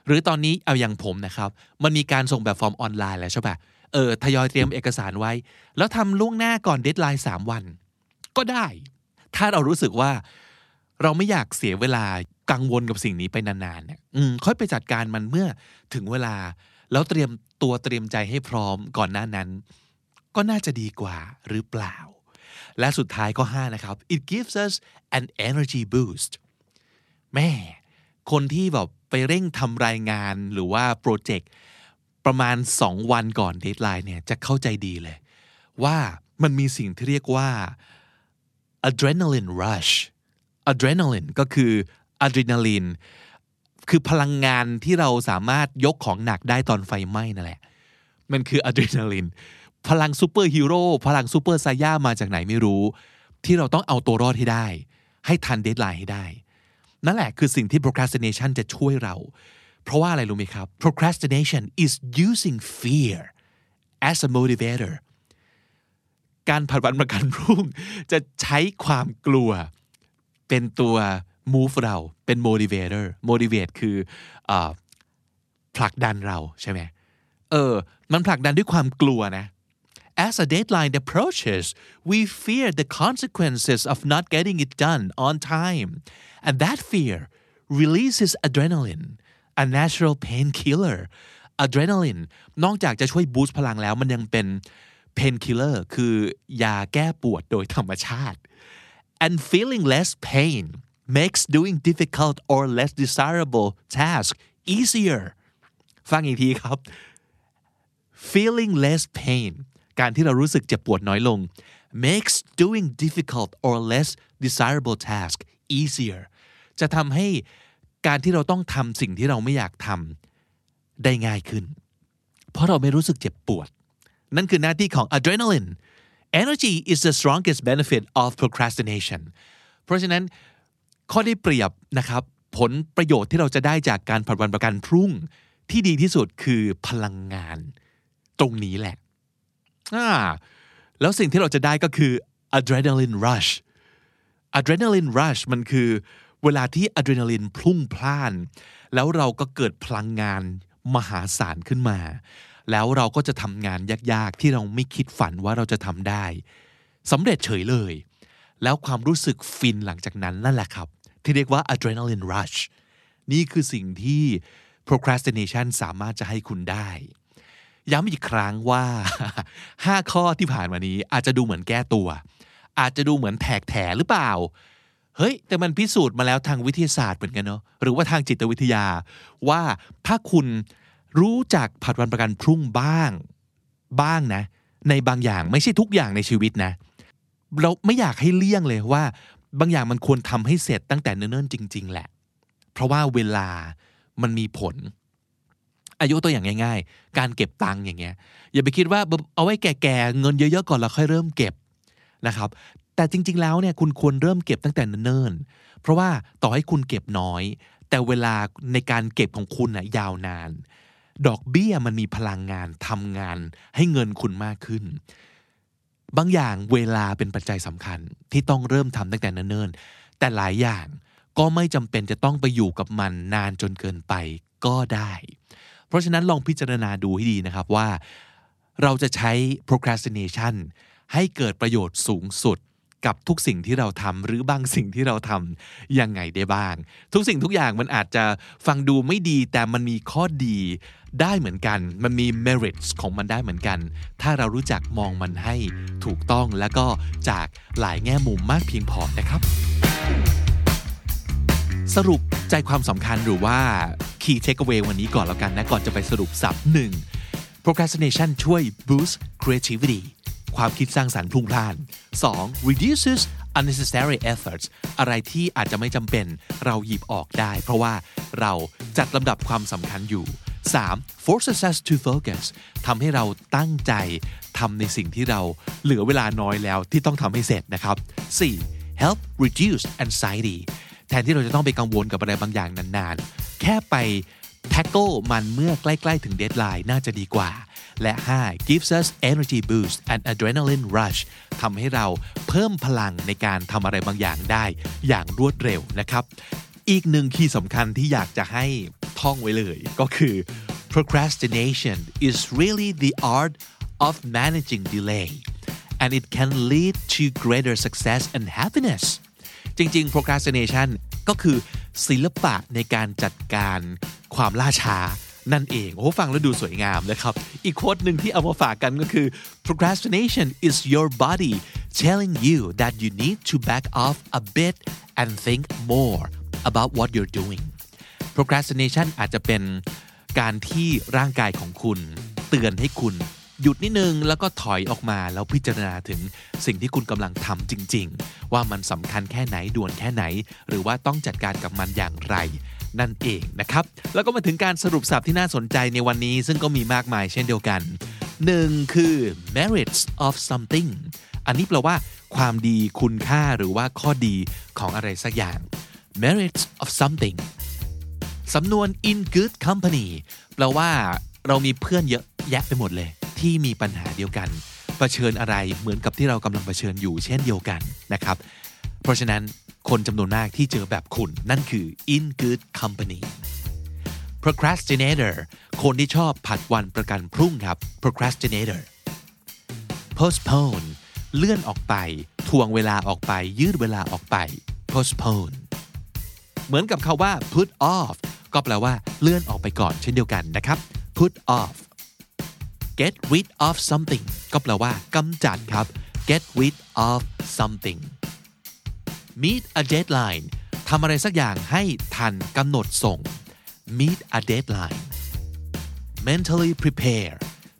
หรือตอนนี้เอาอย่างผมนะครับ มันมีการส่งแบบฟอร์มออนไลน์แล้วใช่ปะเออทยอยเตรียมเอกสารไว้ แล้วทำล่วงหน้าก่อนเดทไลน์3วัน ก็ได้ ถ้าเรารู้สึกว่า เราไม่อยากเสียเวลากังวลกับสิ่งนี้ไปนานๆเนี่ยค่อยไปจัดการมันเมื่อถึงเวลา แล้วเตรียมตัวเตรียมใจให้พร้อมก่อนหน้านั้น ก็น่าจะดีกว่าหรือเปล่า และสุดท้ายข้อ5นะครับ it gives us an energy boost แม่คนที่แบบไปเร่งทำรายงานหรือว่าโปรเจกต์ประมาณ 2 วันก่อน deadline เนี่ยจะเข้าใจดีเลย ว่ามันมีสิ่งที่เรียกว่า adrenaline rush adrenaline ก็คืออะดรีนาลีนคือพลังงานที่เราสามารถยกของหนักได้ตอนไฟไหม้นั่นแหละ มันคืออะดรีนาลีนพลังซูเปอร์ฮีโร่พลังซูเปอร์ไซย่ามาจากไหนไม่รู้ ที่เราต้องเอาตัวรอดให้ได้ ให้ทัน deadline ให้ได้ นั่นแหละคือสิ่งที่ procrastination จะช่วยเรา เพราะว่าอะไรรู้ไหมครับ procrastination is using fear as a motivator การผัดวันประกันพรุ่ง จะใช้ความกลัว เป็นตัว move เราเป็น motivator motivate คืออผลักดันเราใช่ไหมเออมันผลักดันด้วยความกลัวนะ As a deadline approaches, we fear the consequences of not getting it done on time. And that fear releases adrenaline, a natural painkiller. Adrenaline นอกจากจะช่วยบูสต์พลังแล้วมันยังเป็น painkiller คือยาแก้ปวดโดยธรรมชาติ and feeling less pain makes doing difficult or less desirable task easier ฟังอีกทีครับ feeling less pain การที่เรารู้สึกเจ็บปวดน้อยลง makes doing difficult or less desirable task easier จะทำให้การที่เราต้องทำสิ่งที่เราไม่อยากทำได้ง่ายขึ้น เพราะเราไม่รู้สึกเจ็บปวด นั่นคือหน้าที่ของ adrenaline energy is the strongest benefit of procrastination เพราะฉะนั้นข้อได้เปรียบนะครับ ผลประโยชน์ที่เราจะได้จากการผัดวันประกันพรุ่งที่ดีที่สุดคือพลังงาน ตรงนี้แหละอ่าแล้วสิ่งที่เราจะได้ก็คือ adrenaline rush adrenaline rush มันคือเวลาที่อะดรีนาลินพุ่งพล่าน แล้วเราก็เกิดพลังงานมหาศาลขึ้นมา แล้วเราก็จะทำงานยากๆ ที่เราไม่คิดฝันว่าเราจะทำได้สำเร็จเฉยเลย แล้วความรู้สึกฟินหลังจากนั้นนั่นแหละครับ ที่เรียกว่า adrenaline rush นี่คือสิ่งที่ procrastination สามารถจะให้คุณได้ ย้ำอีกครั้งว่า 5 ข้อที่ผ่านมานี้อาจจะดูเหมือนแก้ตัว อาจจะดูเหมือนแทกแถหรือเปล่า เฮ้ย แต่มันพิสูจน์มาแล้วทางวิทยาศาสตร์เหมือนกันเนาะหรือว่าทางจิตวิทยาว่าถ้าคุณ รู้จักผัดวันประกันพรุ่งบ้าง บ้างนะ ในบางอย่างไม่ใช่ทุกอย่างในชีวิตนะ เราไม่อยากให้เลี่ยงเลยว่า บางอย่างมันควรทำให้เสร็จตั้งแต่เนิ่นๆจริง ๆ แหละ เพราะว่าเวลามันมีผล อายุตัวอย่างง่าย ๆ การเก็บตังค์อย่างเงี้ย อย่าไปคิดว่าเอาไว้แก่ๆเงินเยอะๆก่อนแล้วค่อยเริ่มเก็บนะครับแต่จริง ๆ แล้วเนี่ยคุณควรเริ่มเก็บตั้งแต่เนิ่นๆ เพราะว่าต่อให้คุณเก็บน้อย แต่เวลาในการเก็บของคุณนะยาวนาน ดอกเบี้ยมันมีพลังงานทำงานให้เงินคุณมากขึ้น บางอย่างเวลาเป็นปัจจัยสำคัญที่ต้องเริ่มทำตั้งแต่เนิ่นๆ แต่หลายอย่างก็ไม่จำเป็นจะต้องไปอยู่กับมันนานจนเกินไปก็ได้ เพราะฉะนั้นลองพิจารณาดูให้ดีนะครับว่า เราจะใช้ procrastination ให้เกิดประโยชน์สูงสุดกับทุกสิ่งที่เราทำหรือบางสิ่งที่เราทำยังไงได้บ้าง ทุกสิ่งทุกอย่างมันอาจจะฟังดูไม่ดีแต่มันมีข้อดี ได้เหมือนกัน มันมี merits ของมันได้เหมือนกัน ถ้าเรารู้จักมองมันให้ถูกต้องแล้วก็จากหลายแง่มุมมากเพียงพอนะครับ สรุปใจความสำคัญหรือว่า key takeaway วันนี้ก่อนแล้วกันนะ ก่อนจะไปสรุปสับหนึ่ง procrastination ช่วย boost creativity ความคิดสร้างสรรค์พลุ่งพล่าน 2. reduces unnecessary efforts อะไรที่อาจจะไม่จำเป็นเราหยิบออกได้ เพราะว่าเราจัดลำดับความสำคัญอยู่ 3. forces us to focus ทำให้เราตั้งใจทำในสิ่งที่เราเหลือเวลาน้อยแล้วที่ต้องทำให้เสร็จนะครับ 4. help reduce anxiety แทนที่เราจะต้องไปกังวลกับอะไรบางอย่างนานๆ แค่ไป tackle มันเมื่อใกล้ๆ ถึงเดทไลน์น่าจะดีกว่า และ 5. gives us energy boost and adrenaline rush ทำให้เราเพิ่มพลังในการทำอะไรบางอย่างได้อย่างรวดเร็วนะครับ อีกหนึ่งคีย์สำคัญที่อยากจะให้ ท่องไว้เลยก็คือ procrastination is really the art of managing delay and it can lead to greater success and happiness จริงๆ procrastination ก็คือศิลปะในการจัดการความล่าช้านั่นเอง โอ้ฟังแล้วดูสวยงามนะครับ อีกโค้ดหนึ่งที่เอามาฝากกันก็คือ procrastination is your body telling you that you need to back off a bit and think more about what you're doing procrastination อาจจะเป็นการที่ร่างกายของคุณ เตือนให้คุณ หยุดนิดนึงแล้วก็ถอยออกมาแล้วพิจารณาถึงสิ่งที่คุณกำลังทำจริง ๆ ว่ามันสำคัญแค่ไหนด่วนแค่ไหน หรือว่าต้องจัดการกับมันอย่างไรนั่นเองนะครับ แล้วก็มาถึงการสรุปสับที่น่าสนใจในวันนี้ ซึ่งก็มีมากมายเช่นเดียวกัน 1. คือ merits of something อันนี้แปลว่า ความดีคุณค่าหรือว่าข้อดีของอะไรสักอย่าง merits of something สำนวน in good company แปลว่าเรามีเพื่อนเยอะแยะไปหมดเลย ที่มีปัญหาเดียวกันเผชิญอะไรเหมือนกับที่เรากำลังเผชิญอยู่เช่นเดียวกันนะครับ เพราะฉะนั้นคนจำนวนมากที่เจอแบบคุณ นั่นคือ in good company procrastinator คนที่ชอบผัดวันประกันพรุ่งครับ procrastinator postpone เลื่อนออกไปทวงเวลาออกไป ยืดเวลาออกไป postpone เหมือนกับคาว่า put off ก็แปลว่าเลื่อนออกไปก่อนเช่นเดียวกันนะครับ put off get rid of something ก็แปลว่ากำจัดครับ get rid of something meet a deadline ทำอะไรสักอย่างให้ทันกำหนดส่ง meet a deadline mentally prepare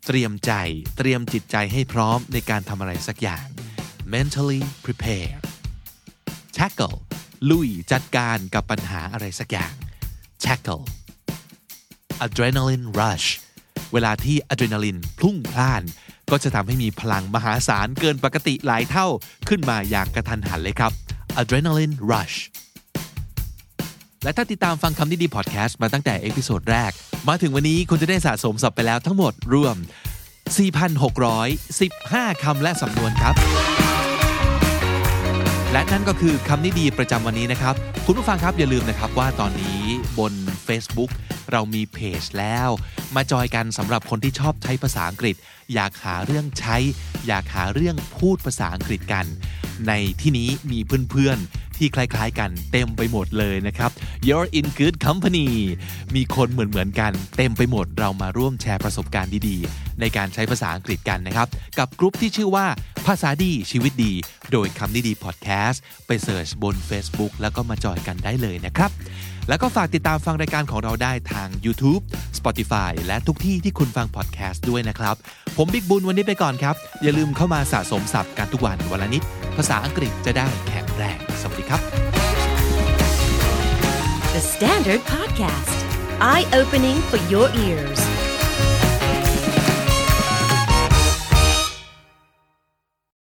เตรียมใจ เตรียมจิตใจให้พร้อมในการทำอะไรสักอย่าง mentally prepare tackle ลุยจัดการกับปัญหาอะไรสักอย่าง tackle adrenaline rush เวลาที่อะดรีนาลินพุ่งพล่าน ก็จะทำให้มีพลังมหาศาลเกินปกติหลายเท่าขึ้นมาอย่างกระทันหันเลยครับ adrenaline rush และถ้าติดตามฟังคำนี้ดีพอดแคสต์มาตั้งแต่ episode แรก มาถึงวันนี้คุณจะได้สะสมศัพท์ไปแล้วทั้งหมดรวม 4,615 คำและสำนวนครับ และนั่นก็คือคำนี้ดีประจำวันนี้นะครับ คุณผู้ฟังครับอย่าลืมนะครับว่าตอนนี้ บน Facebook เรามีเพจแล้ว มาจอยกันสำหรับคนที่ชอบใช้ภาษาอังกฤษ อยากหาเรื่องใช้ อยากหาเรื่องพูดภาษาอังกฤษกัน ในที่นี้มีเพื่อนๆ ที่คล้ายๆ กันเต็มไปหมดเลยนะครับ you're in good company มีคนเหมือนๆกันเต็มไปหมดเรามาร่วมแชร์ประสบการณ์ดีๆ ในการใช้ภาษาอังกฤษกันนะครับ กับกลุ่มที่ชื่อว่าภาษาดีชีวิตดี โดยคำนี้ดีพอดแคสต์ไปเสิร์ชบน Facebook แล้วก็มาจอยกันได้เลยนะครับ แล้วก็ฝากติดตามฟังรายการของเราได้ทาง YouTube Spotify และทุกที่ที่คุณฟังพอดแคสต์ด้วยนะครับ ผมบิ๊กบุญวันนี้ไปก่อนครับ อย่าลืมเข้ามาสะสมศัพท์กันทุกวันวันละนิด ภาษาอังกฤษจะได้แข็งแรง สวัสดีครับ The Standard Podcast, eye opening for your ears.